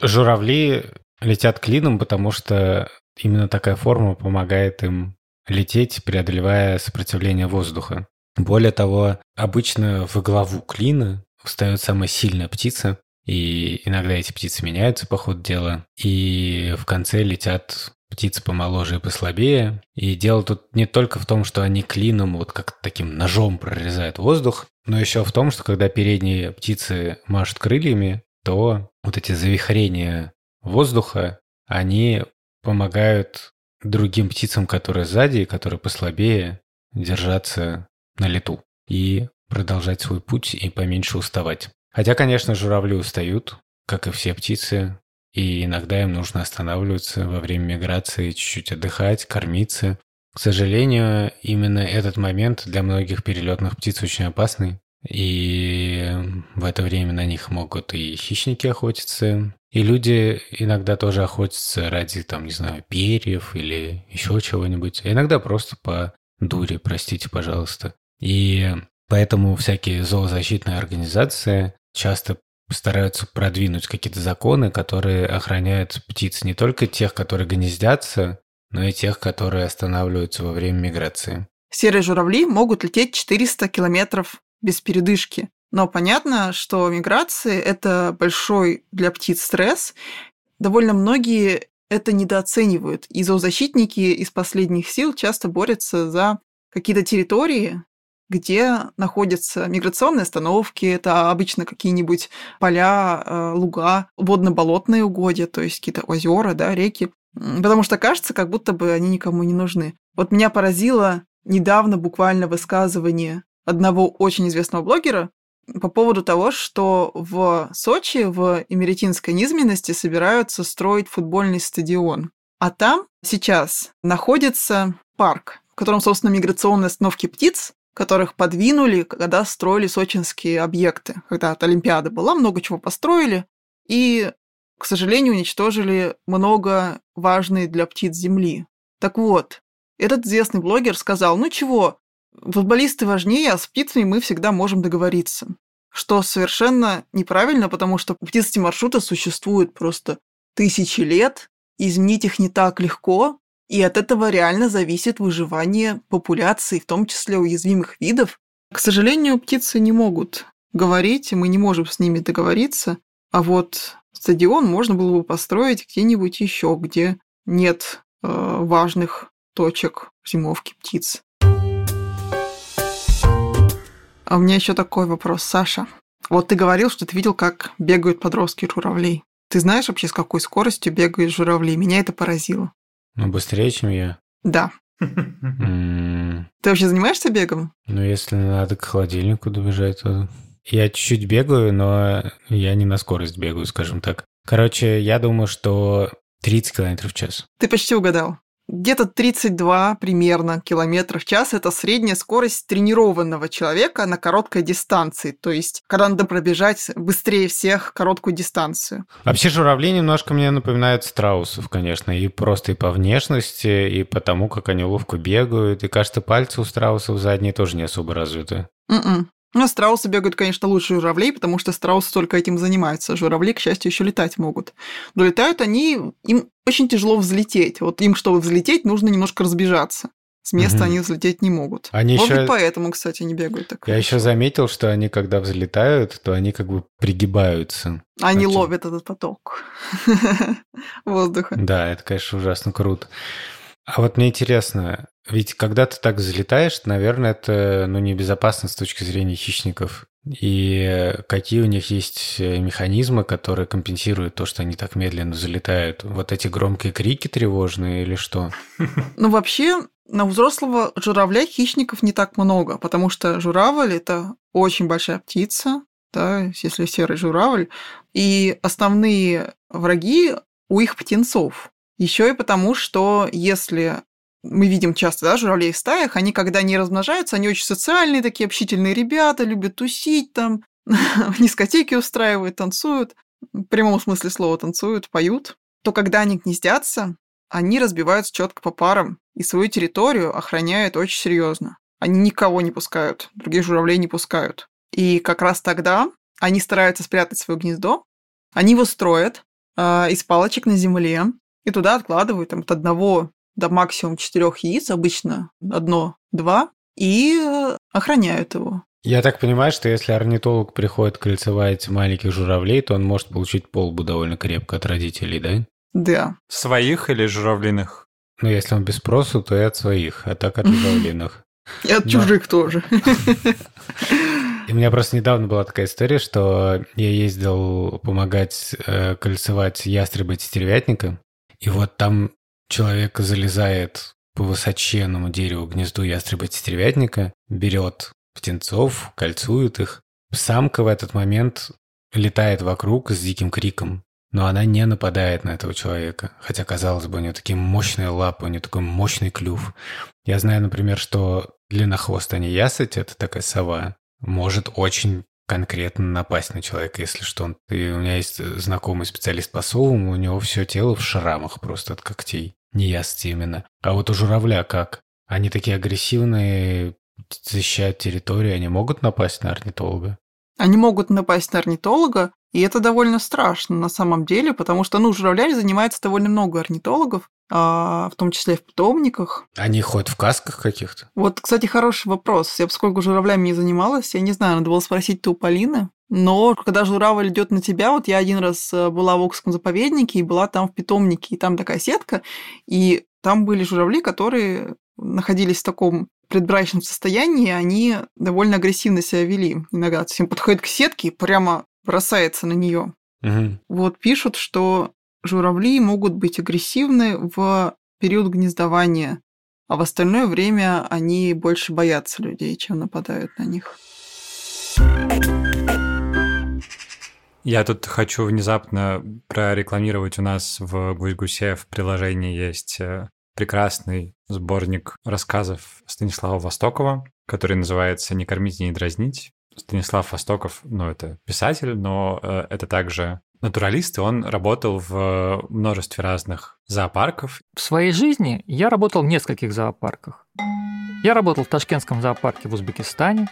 Журавли летят клином, потому что именно такая форма помогает им лететь, преодолевая сопротивление воздуха. Более того, обычно в главу клина встает самая сильная птица, и иногда эти птицы меняются по ходу дела. И в конце летят птицы помоложе и послабее. И дело тут не только в том, что они клином, вот как таким ножом прорезают воздух, но еще в том, что когда передние птицы машут крыльями, то вот эти завихрения воздуха, они помогают другим птицам, которые сзади, которые послабее, держаться на лету и продолжать свой путь и поменьше уставать. Хотя, конечно, журавли устают, как и все птицы, и иногда им нужно останавливаться во время миграции, чуть-чуть отдыхать, кормиться. К сожалению, именно этот момент для многих перелетных птиц очень опасный, и в это время на них могут и хищники охотиться, и люди иногда тоже охотятся ради, там, не знаю, перьев или еще чего-нибудь. Иногда просто по дуре, простите, пожалуйста. И поэтому всякие зоозащитные организации часто стараются продвинуть какие-то законы, которые охраняют птиц не только тех, которые гнездятся, но и тех, которые останавливаются во время миграции. Серые журавли могут лететь 400 километров без передышки. Но понятно, что миграции – это большой для птиц стресс. Довольно многие это недооценивают. И зоозащитники из последних сил часто борются за какие-то территории, где находятся миграционные остановки, это обычно какие-нибудь поля, э, луга, водно-болотные угодья, то есть какие-то озера, да, реки. Потому что кажется, как будто бы они никому не нужны. Вот меня поразило недавно буквально высказывание одного очень известного блогера по поводу того, что в Сочи, в Эмеретинской низменности собираются строить футбольный стадион. А там сейчас находится парк, в котором, собственно, миграционные остановки птиц, которых подвинули, когда строили сочинские объекты. Когда от Олимпиады была, много чего построили, и, к сожалению, уничтожили много важной для птиц земли. Так вот, этот известный блогер сказал, ну чего, футболисты важнее, а с птицами мы всегда можем договориться. Что совершенно неправильно, потому что птицы маршрута существуют просто тысячи лет, изменить их не так легко, и от этого реально зависит выживание популяции, в том числе уязвимых видов. К сожалению, птицы не могут говорить, и мы не можем с ними договориться. А вот стадион можно было бы построить где-нибудь еще, где нет э, важных точек зимовки птиц. А у меня еще такой вопрос, Саша. Вот ты говорил, что ты видел, как бегают подростки журавлей. Ты знаешь вообще, с какой скоростью бегают журавли? Меня это поразило. Ну, быстрее, чем я. Да. Ты вообще занимаешься бегом? Ну, если надо к холодильнику добежать, то... Я чуть-чуть бегаю, но я не на скорость бегаю, скажем так. Короче, я думаю, что 30 километров в час. Ты почти угадал. Где-то 32 примерно километра в час – это средняя скорость тренированного человека на короткой дистанции. То есть, когда надо пробежать быстрее всех короткую дистанцию. Вообще журавли немножко мне напоминают страусов, конечно, и просто и по внешности, и по тому, как они ловко бегают. И, кажется, пальцы у страусов задние тоже не особо развиты. М-м. Ну, страусы бегают, конечно, лучше журавлей, потому что страусы только этим занимаются. Журавли, к счастью, еще летать могут. Но летают они, им очень тяжело взлететь. Вот им, чтобы взлететь, нужно немножко разбежаться. С места Мгм. они взлететь не могут. Они Может еще- поэтому, кстати, они бегают так. Я еще заметил, что они, когда взлетают, то они как бы пригибаются. Они Хотя- ловят этот поток воздуха. Да, это, конечно, ужасно круто. А вот мне интересно, ведь когда ты так взлетаешь, наверное, это ну, небезопасно с точки зрения хищников. И какие у них есть э, механизмы, которые компенсируют то, что они так медленно залетают? Вот эти громкие крики тревожные или что? Ну, вообще, на взрослого журавля хищников не так много, потому что журавль – это очень большая птица, да, если серый журавль, и основные враги у их птенцов. Еще и потому, что если мы видим часто, да, журавлей в стаях, они, когда не размножаются, они очень социальные, такие общительные ребята, любят тусить там, дискотеки устраивают, танцуют, в прямом смысле слова танцуют, поют, то когда они гнездятся, они разбиваются четко по парам и свою территорию охраняют очень серьезно. Они никого не пускают, других журавлей не пускают. И как раз тогда они стараются спрятать свое гнездо, они его строят э, из палочек на земле и туда откладывают там, от одного до максимум четырех яиц, обычно одно-два, и охраняют его. Я так понимаю, что если орнитолог приходит кольцевать маленьких журавлей, то он может получить полбу довольно крепко от родителей, да? Да. Своих или журавлиных? Ну, если он без спросу, то и от своих, а так от журавлиных. И от чужих тоже. И у меня просто недавно была такая история, что я ездил помогать э, кольцевать ястреба стервятника, и вот там человек залезает по высоченному дереву гнезду ястреба стервятника, берет птенцов, кольцует их. Самка в этот момент летает вокруг с диким криком, но она не нападает на этого человека. Хотя, казалось бы, у нее такие мощные лапы, у нее такой мощный клюв. Я знаю, например, что длиннохвостая неясыть, это такая сова, может очень конкретно напасть на человека, если что. И у меня есть знакомый специалист по совам, у него все тело в шрамах просто от когтей. Неясыть именно. А вот у журавля как? Они такие агрессивные, защищают территорию, они могут напасть на орнитолога? Они могут напасть на орнитолога, и это довольно страшно на самом деле, потому что, ну, журавлями занимается довольно много орнитологов, в том числе в питомниках. Они ходят в касках каких-то? Вот, кстати, хороший вопрос. Я, поскольку журавлями не занималась, я не знаю, надо было спросить-то у Полины. Но когда журавль идет на тебя, вот я один раз э, была в Окском заповеднике и была там в питомнике, и там такая сетка, и там были журавли, которые находились в таком предбрачном состоянии, они довольно агрессивно себя вели. Иногда всем подходит к сетке и прямо бросается на нее. Угу. Вот пишут, что журавли могут быть агрессивны в период гнездования, а в остальное время они больше боятся людей, чем нападают на них. Я тут хочу внезапно прорекламировать у нас в Гусь-Гусе в приложении есть э, прекрасный сборник рассказов Станислава Востокова, который называется «Не кормить не дразнить». Станислав Востоков, ну, это писатель, но э, это также натуралист, и он работал в множестве разных зоопарков. В своей жизни я работал в нескольких зоопарках. Я работал в Ташкентском зоопарке в Узбекистане.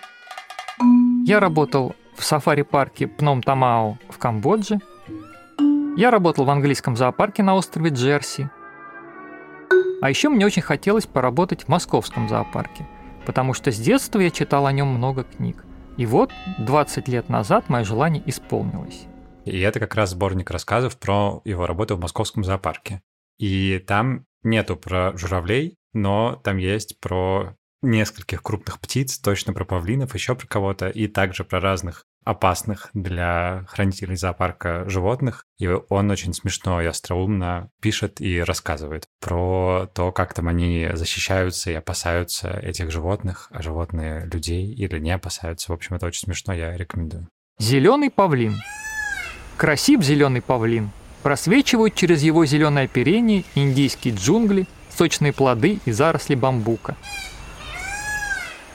Я работал в сафари-парке Пном-Тамао в Камбодже. Я работал в английском зоопарке на острове Джерси. А еще мне очень хотелось поработать в московском зоопарке, потому что с детства я читал о нем много книг. И вот 20 лет назад мое желание исполнилось. И это как раз сборник рассказов про его работу в московском зоопарке. И там нету про журавлей, но там есть про нескольких крупных птиц, точно про павлинов, еще про кого-то, и также про разных опасных для хранителей зоопарка животных. И он очень смешно и остроумно пишет и рассказывает про то, как там они защищаются и опасаются этих животных, а животные людей или не опасаются. В общем, это очень смешно, я рекомендую. Зеленый павлин. Красив зеленый павлин. Просвечивают через его зеленое оперение индийские джунгли, сочные плоды и заросли бамбука.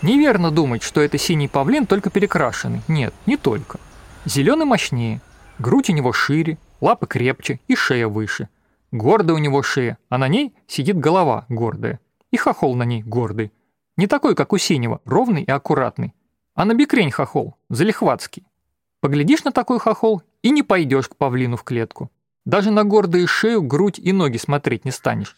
Неверно думать, что это синий павлин только перекрашенный. Нет, не только. Зеленый мощнее, грудь у него шире, лапы крепче и шея выше. Гордая у него шея, а на ней сидит голова гордая. И хохол на ней гордый. Не такой, как у синего, ровный и аккуратный. А на бекрень хохол, залихватский. Поглядишь на такой хохол и не пойдешь к павлину в клетку. Даже на гордую шею, грудь и ноги смотреть не станешь.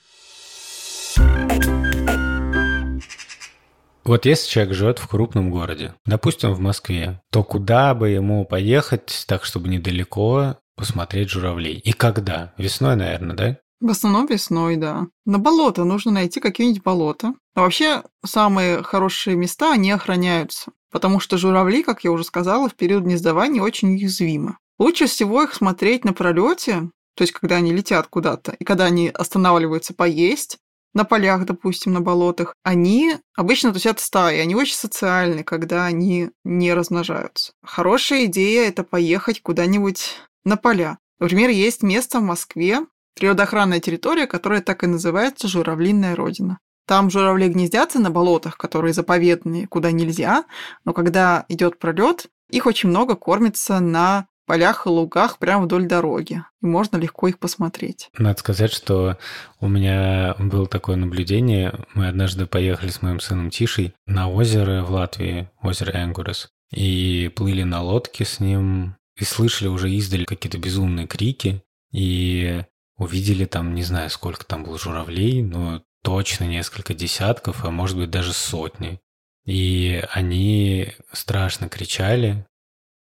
Вот если человек живет в крупном городе, допустим, в Москве, то куда бы ему поехать, так чтобы недалеко посмотреть журавлей? И когда? Весной, наверное, да? В основном весной, да. На болото нужно найти какие-нибудь болота. А вообще, самые хорошие места, они охраняются. Потому что журавли, как я уже сказала, в период гнездования очень уязвимы. Лучше всего их смотреть на пролете, то есть когда они летят куда-то, и когда они останавливаются поесть, на полях, допустим, на болотах, они обычно тусят стаи, они очень социальны, когда они не размножаются. Хорошая идея – это поехать куда-нибудь на поля. Например, есть место в Москве, природоохранная территория, которая так и называется «Журавлиная родина». Там журавли гнездятся на болотах, которые заповедные, куда нельзя, но когда идет пролет, их очень много кормится на полях и лугах прямо вдоль дороги. И можно легко их посмотреть. Надо сказать, что у меня было такое наблюдение. Мы однажды поехали с моим сыном Тишей на озеро в Латвии, озеро Энгурес, и плыли на лодке с ним, и слышали уже издали какие-то безумные крики, и увидели там, не знаю, сколько там было журавлей, но точно несколько десятков, а может быть даже сотни. И они страшно кричали,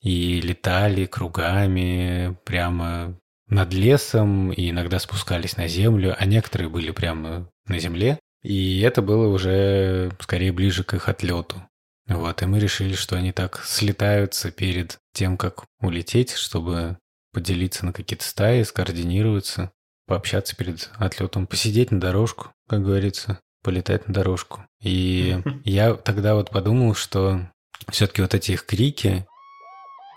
и летали кругами прямо над лесом, и иногда спускались на землю, а некоторые были прямо на земле. И это было уже скорее ближе к их отлету. Вот, и мы решили, что они так слетаются перед тем, как улететь, чтобы поделиться на какие-то стаи, скоординироваться, пообщаться перед отлетом, посидеть на дорожку, как говорится, полетать на дорожку. И я тогда вот подумал, что все-таки вот эти их крики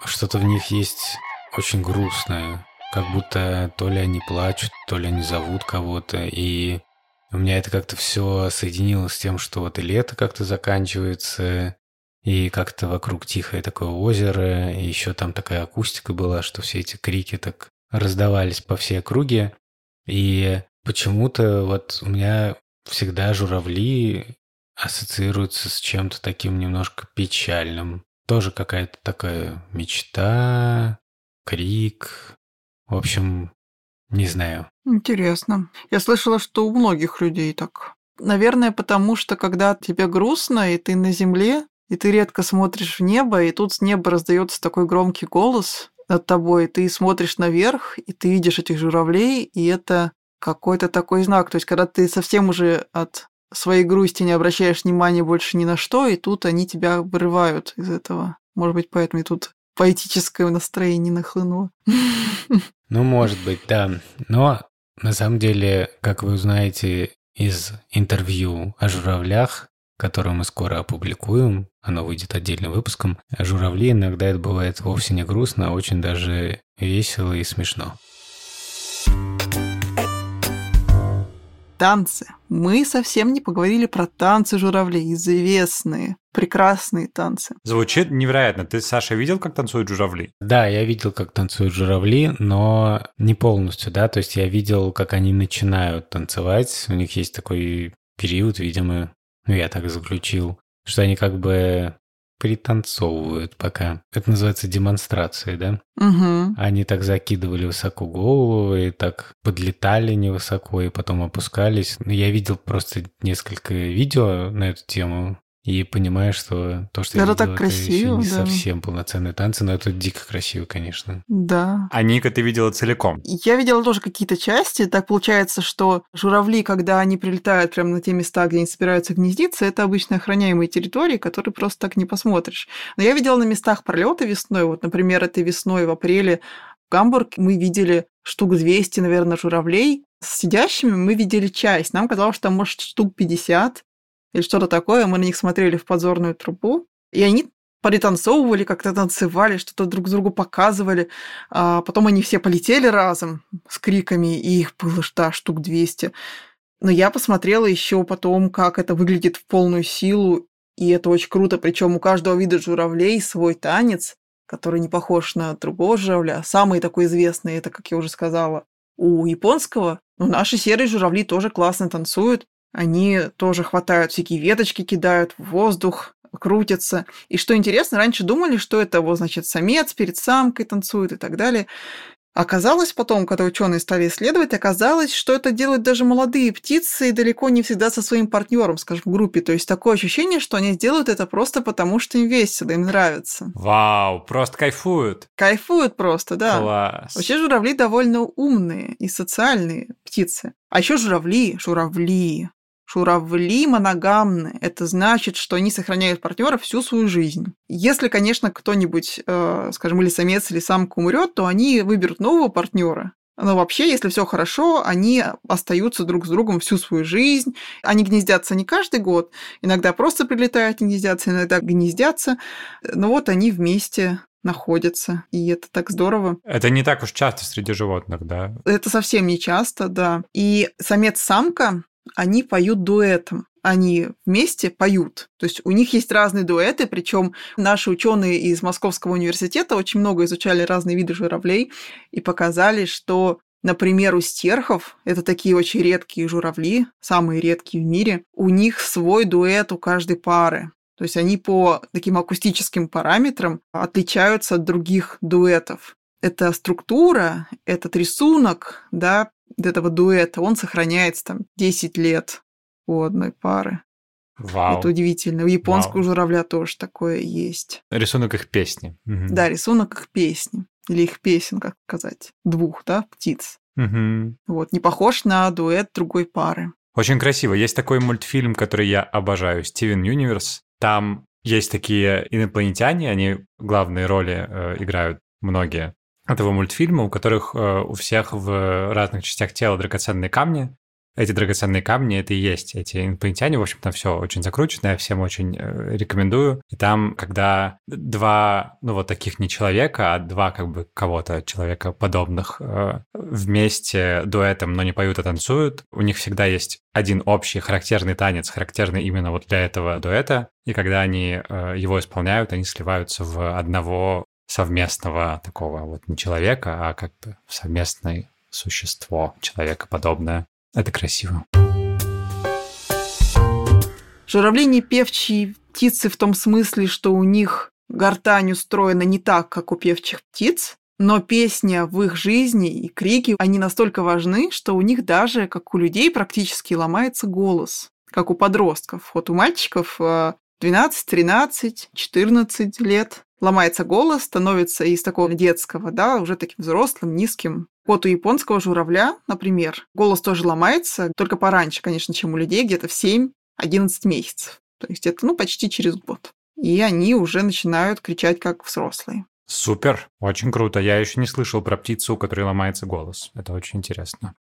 что-то в них есть очень грустное, как будто то ли они плачут, то ли они зовут кого-то, и у меня это как-то все соединилось с тем, что вот и лето как-то заканчивается, и как-то вокруг тихое такое озеро, и еще там такая акустика была, что все эти крики так раздавались по всей округе, и почему-то вот у меня всегда журавли ассоциируются с чем-то таким немножко печальным тоже какая-то такая мечта, крик. В общем, не знаю. Интересно. Я слышала, что у многих людей так. Наверное, потому что когда тебе грустно, и ты на земле, и ты редко смотришь в небо, и тут с неба раздается такой громкий голос над тобой, и ты смотришь наверх, и ты видишь этих журавлей, и это какой-то такой знак. То есть, когда ты совсем уже от своей грусти не обращаешь внимания больше ни на что, и тут они тебя вырывают из этого. Может быть, поэтому и тут поэтическое настроение нахлынуло. Ну, может быть, да. Но на самом деле, как вы узнаете из интервью о журавлях, которое мы скоро опубликуем, оно выйдет отдельным выпуском, журавли иногда это бывает вовсе не грустно, а очень даже весело и смешно. Танцы. Мы совсем не поговорили про танцы журавлей, известные, прекрасные танцы. Звучит невероятно. Ты, Саша, видел, как танцуют журавли? Да, я видел, как танцуют журавли, но не полностью, да, то есть я видел, как они начинают танцевать. У них есть такой период, видимо, ну я так заключил, что они как бы пританцовывают пока. Это называется демонстрацией, да? Угу. Они так закидывали высоко голову и так подлетали невысоко и потом опускались. Я видел просто несколько видео на эту тему. И понимаешь, что то, что Это я так видел, красиво, это еще не да. совсем полноценные танцы, но это дико красиво, конечно. Да. А Ника ты видела целиком? Я видела тоже какие-то части. Так получается, что журавли, когда они прилетают прямо на те места, где они собираются гнездиться, это обычно охраняемые территории, которые просто так не посмотришь. Но я видела на местах пролета весной. Вот, например, этой весной в апреле в Гамбург мы видели штук 200, наверное, журавлей. С сидящими мы видели часть. Нам казалось, что там, может, штук 50 или что-то такое. Мы на них смотрели в подзорную трубу. И они пританцовывали, как-то танцевали, что-то друг другу показывали. А потом они все полетели разом с криками, и их было да, штук 200. Но я посмотрела еще потом, как это выглядит в полную силу, и это очень круто. Причем у каждого вида журавлей свой танец, который не похож на другого журавля. Самый такой известный, это, как я уже сказала, у японского. Но наши серые журавли тоже классно танцуют. Они тоже хватают всякие веточки, кидают в воздух, крутятся. И что интересно, раньше думали, что это, вот, значит, самец перед самкой танцует и так далее. Оказалось потом, когда ученые стали исследовать, оказалось, что это делают даже молодые птицы и далеко не всегда со своим партнером, скажем, в группе. То есть такое ощущение, что они делают это просто потому, что им весело, им нравится. Вау, просто кайфуют. Кайфуют просто, да. Класс. Вообще журавли довольно умные и социальные птицы. А еще журавли, журавли, журавли моногамны. Это значит, что они сохраняют партнера всю свою жизнь. Если, конечно, кто-нибудь, э, скажем, или самец, или самка умрет, то они выберут нового партнера. Но вообще, если все хорошо, они остаются друг с другом всю свою жизнь. Они гнездятся не каждый год, иногда просто прилетают и гнездятся, иногда гнездятся. Но вот они вместе находятся, и это так здорово. Это не так уж часто среди животных, да? Это совсем не часто, да. И самец-самка, они поют дуэтом. Они вместе поют. То есть у них есть разные дуэты, причем наши ученые из Московского университета очень много изучали разные виды журавлей и показали, что Например, у стерхов, это такие очень редкие журавли, самые редкие в мире, у них свой дуэт у каждой пары. То есть они по таким акустическим параметрам отличаются от других дуэтов. Это структура, этот рисунок, да, этого дуэта, он сохраняется там 10 лет у одной пары. Вау. Это удивительно. У японского Вау. журавля тоже такое есть. Рисунок их песни. Мгм. Да, рисунок их песни. Или их песен, как сказать. Двух, да, птиц. Мгм. Вот, не похож на дуэт другой пары. Очень красиво. Есть такой мультфильм, который я обожаю, Стивен Юниверс. Там есть такие инопланетяне, они главные роли э, играют многие этого мультфильма, у которых э, у всех в разных частях тела драгоценные камни. Эти драгоценные камни это и есть эти инопланетяне. В общем, там все очень закручено, я всем очень э, рекомендую. И там, когда два, ну вот таких не человека, а два как бы кого-то человека подобных э, вместе дуэтом, но не поют, а танцуют, у них всегда есть один общий характерный танец, характерный именно вот для этого дуэта. И когда они его исполняют, они сливаются в одного совместного такого вот не человека, а как бы совместное существо человекоподобное. Это красиво. Журавли не певчие птицы в том смысле, что у них гортань устроена не так, как у певчих птиц, но песня в их жизни и крики, они настолько важны, что у них даже, как у людей, практически ломается голос, как у подростков. Вот у мальчиков э, 12, 13, 14 лет ломается голос, становится из такого детского, да, уже таким взрослым, низким. Вот у японского журавля, например, голос тоже ломается, только пораньше, конечно, чем у людей, где-то в 7-11 месяцев. То есть это, ну, почти через год. И они уже начинают кричать как взрослые. Супер, очень круто. Я еще не слышал про птицу, у которой ломается голос. Это очень интересно.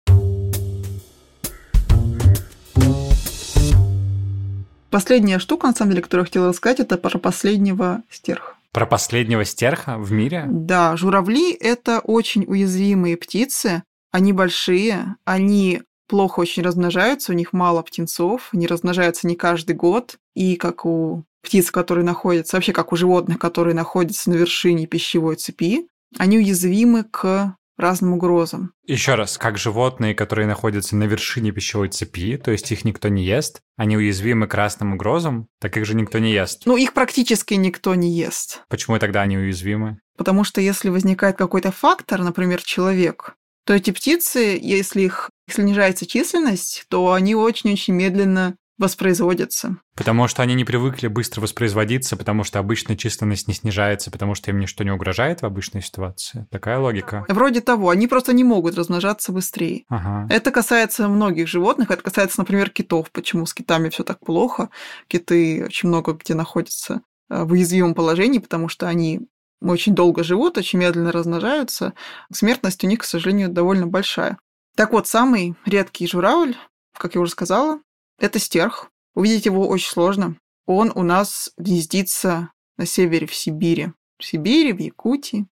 Последняя штука, на самом деле, которую я хотела рассказать, это про последнего стерха. Про последнего стерха в мире? Да, журавли – это очень уязвимые птицы. Они большие, они плохо очень размножаются, у них мало птенцов, они размножаются не каждый год. И как у птиц, которые находятся, вообще как у животных, которые находятся на вершине пищевой цепи, они уязвимы к разным угрозам. Еще раз, как животные, которые находятся на вершине пищевой цепи, то есть их никто не ест, они уязвимы к разным угрозам, так их же никто не ест. Ну, их практически никто не ест. Почему тогда они уязвимы? Потому что если возникает какой-то фактор, например, человек, то эти птицы, если их снижается численность, то они очень-очень медленно воспроизводятся. Потому что они не привыкли быстро воспроизводиться, потому что обычная численность не снижается, потому что им ничто не угрожает в обычной ситуации. Такая логика. Вроде того, они просто не могут размножаться быстрее. Ага. Это касается многих животных. Это касается, например, китов. Почему с китами все так плохо? Киты очень много где находятся э, в уязвимом положении, потому что они очень долго живут, очень медленно размножаются. Смертность у них, к сожалению, довольно большая. Так вот, самый редкий журавль, как я уже сказала, это стерх. Увидеть его очень сложно. Он у нас гнездится на севере, в Сибири. В Сибири, в Якутии.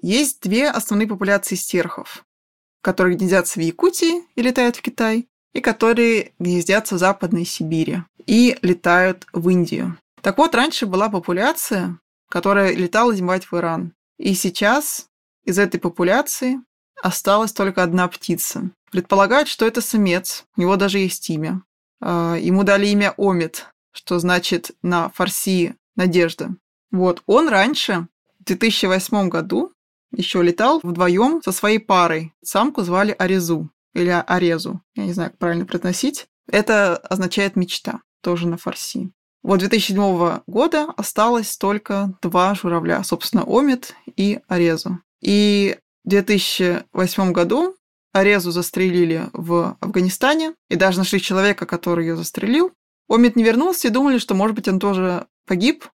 Есть две основные популяции стерхов, которые гнездятся в Якутии и летают в Китай, и которые гнездятся в Западной Сибири и летают в Индию. Так вот, раньше была популяция, которая летала зимовать в Иран. И сейчас из этой популяции осталась только одна птица. Предполагают, что это самец, у него даже есть имя. А, ему дали имя Омит, что значит на фарси «надежда». Вот, он раньше, в 2008 году, еще летал вдвоем со своей парой. Самку звали Арезу или Арезу. Я не знаю, как правильно произносить. Это означает мечта, тоже на фарси. Вот 2007 года осталось только два журавля, собственно, Омит и Арезу. И в 2008 году Арезу застрелили в Афганистане, и даже нашли человека, который ее застрелил. Омид не вернулся и думали, что, может быть, он тоже погиб.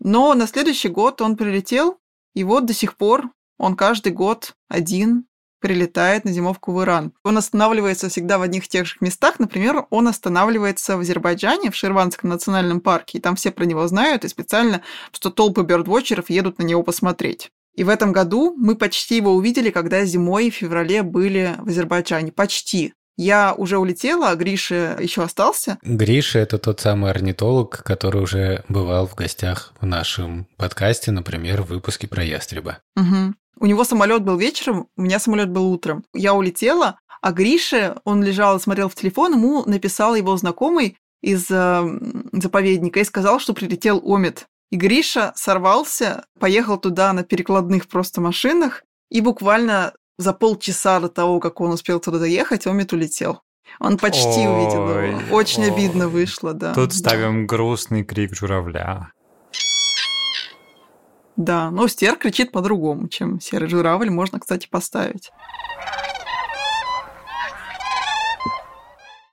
Но на следующий год он прилетел, и вот до сих пор он каждый год один прилетает на зимовку в Иран. Он останавливается всегда в одних и тех же местах. Например, он останавливается в Азербайджане, в Ширванском национальном парке, и там все про него знают, и специально, что толпы бердвотчеров едут на него посмотреть. И в этом году мы почти его увидели, когда зимой в феврале были в Азербайджане. Почти. Я уже улетела, а Гриша еще остался. Гриша – это тот самый орнитолог, который уже бывал в гостях в нашем подкасте, например, в выпуске про ястреба. Угу. У него самолет был вечером, у меня самолет был утром. Я улетела, а Гриша, он лежал и смотрел в телефон, ему написал его знакомый из э, заповедника и сказал, что прилетел Омид. И Гриша сорвался, поехал туда на перекладных просто машинах, и буквально за полчаса до того, как он успел туда доехать, Омит улетел. Он почти Ой, увидел его. Очень ой. обидно вышло, да. Тут ставим грустный крик журавля. Да, но стер кричит по-другому, чем серый журавль можно, кстати, поставить.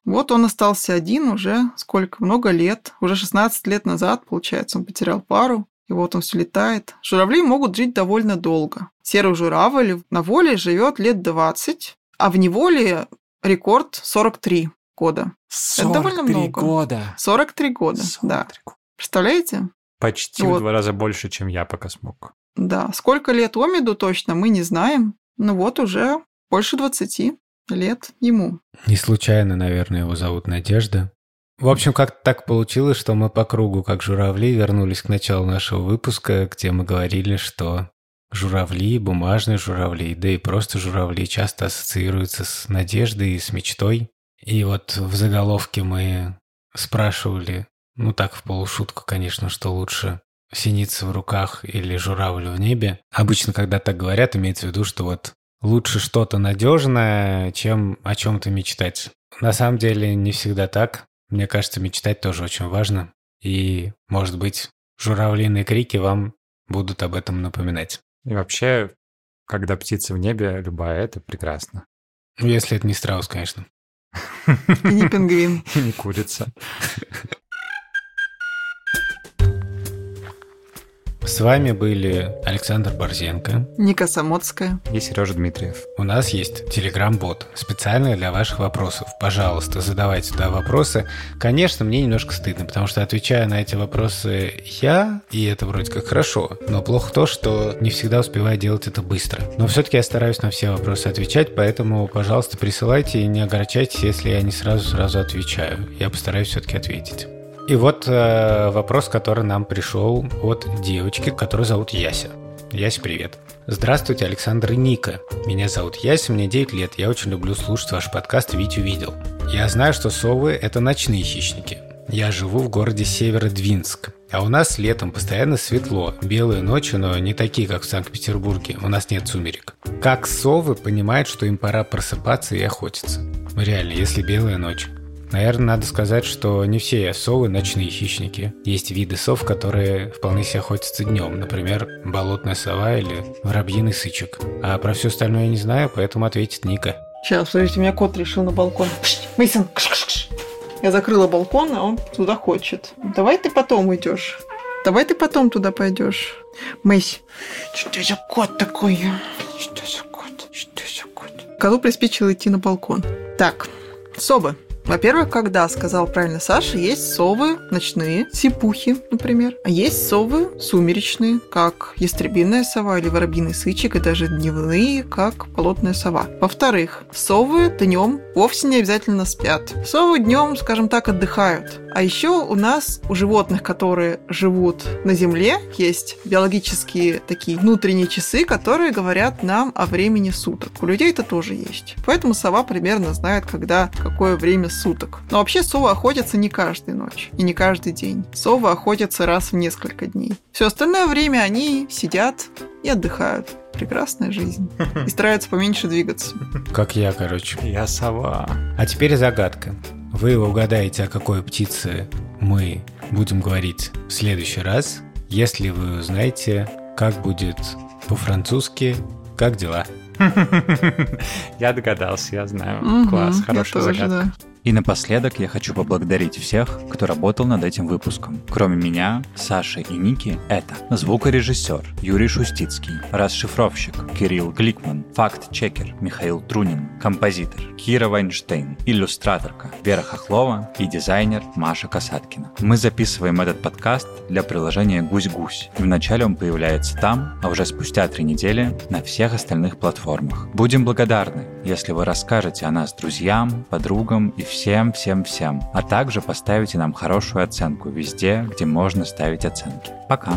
Вот он остался один уже сколько, много лет. Уже 16 лет назад, получается, он потерял пару. И вот он все летает. Журавли могут жить довольно долго. Серый журавль на воле живет лет 20, а в неволе рекорд 43 года. 43 Это довольно много. года. 43 года, 43 да. Года. Представляете? Почти вот. в два раза больше, чем я пока смог. Да. Сколько лет Омиду точно, мы не знаем. Ну вот уже больше 20 лет ему. Не случайно, наверное, его зовут Надежда. В общем, как так получилось, что мы по кругу, как журавли, вернулись к началу нашего выпуска, где мы говорили, что журавли, бумажные журавли, да и просто журавли часто ассоциируются с надеждой и с мечтой. И вот в заголовке мы спрашивали, ну так в полушутку, конечно, что лучше синица в руках или журавль в небе. Обычно, когда так говорят, имеется в виду, что вот лучше что-то надежное, чем о чем-то мечтать. На самом деле не всегда так. Мне кажется, мечтать тоже очень важно. И, может быть, журавлиные крики вам будут об этом напоминать. И вообще, когда птица в небе, любая, это прекрасно. Ну, если это не страус, конечно. И не пингвин. И не курица. С вами были Александр Борзенко, Ника Самоцкая и Сережа Дмитриев. У нас есть телеграм-бот, специально для ваших вопросов. Пожалуйста, задавайте туда вопросы. Конечно, мне немножко стыдно, потому что отвечаю на эти вопросы я, и это вроде как хорошо, но плохо то, что не всегда успеваю делать это быстро. Но все-таки я стараюсь на все вопросы отвечать, поэтому, пожалуйста, присылайте и не огорчайтесь, если я не сразу-сразу отвечаю. Я постараюсь все-таки ответить. И вот э, вопрос, который нам пришел от девочки, которую зовут Яся. Яся, привет. Здравствуйте, Александр и Ника. Меня зовут Яся, мне 9 лет. Я очень люблю слушать ваш подкаст «Витю видел». Я знаю, что совы – это ночные хищники. Я живу в городе Северодвинск. А у нас летом постоянно светло, белые ночи, но не такие, как в Санкт-Петербурге. У нас нет сумерек. Как совы понимают, что им пора просыпаться и охотиться? Реально, если белая ночь. Наверное, надо сказать, что не все совы ночные хищники. Есть виды сов, которые вполне себе охотятся днем. Например, болотная сова или воробьиный сычек. А про все остальное я не знаю, поэтому ответит Ника. Сейчас, смотрите, у меня кот решил на балкон. Мейсон, я закрыла балкон, а он туда хочет. Давай ты потом уйдешь. Давай ты потом туда пойдешь. Мэйси, что за кот такой? Что за кот? Что за кот? Коту приспичило идти на балкон. Так, собы. Во-первых, когда, сказал правильно Саша, есть совы ночные, сипухи, например, а есть совы сумеречные, как ястребиная сова или воробьиный сычек, и даже дневные, как болотная сова. Во-вторых, совы днем вовсе не обязательно спят. Совы днем, скажем так, отдыхают. А еще у нас, у животных, которые живут на Земле, есть биологические такие внутренние часы, которые говорят нам о времени суток. У людей это тоже есть. Поэтому сова примерно знает, когда, какое время суток. Но вообще совы охотятся не каждую ночь и не каждый день. Совы охотятся раз в несколько дней. Все остальное время они сидят и отдыхают. Прекрасная жизнь. И стараются поменьше двигаться. Как я, короче. Я сова. А теперь загадка. Вы угадаете, о какой птице мы будем говорить в следующий раз, если вы узнаете, как будет по-французски «Как дела?». Я догадался, я знаю. Класс, хорошая загадка. И напоследок я хочу поблагодарить всех, кто работал над этим выпуском. Кроме меня, Саши и Ники, это звукорежиссер Юрий Шустицкий, расшифровщик Кирилл Гликман, факт-чекер Михаил Трунин, композитор Кира Вайнштейн, иллюстраторка Вера Хохлова и дизайнер Маша Касаткина. Мы записываем этот подкаст для приложения «Гусь-гусь». И вначале он появляется там, а уже спустя три недели на всех остальных платформах. Будем благодарны, если вы расскажете о нас друзьям, подругам и всем-всем-всем, а также поставите нам хорошую оценку везде, где можно ставить оценки. Пока!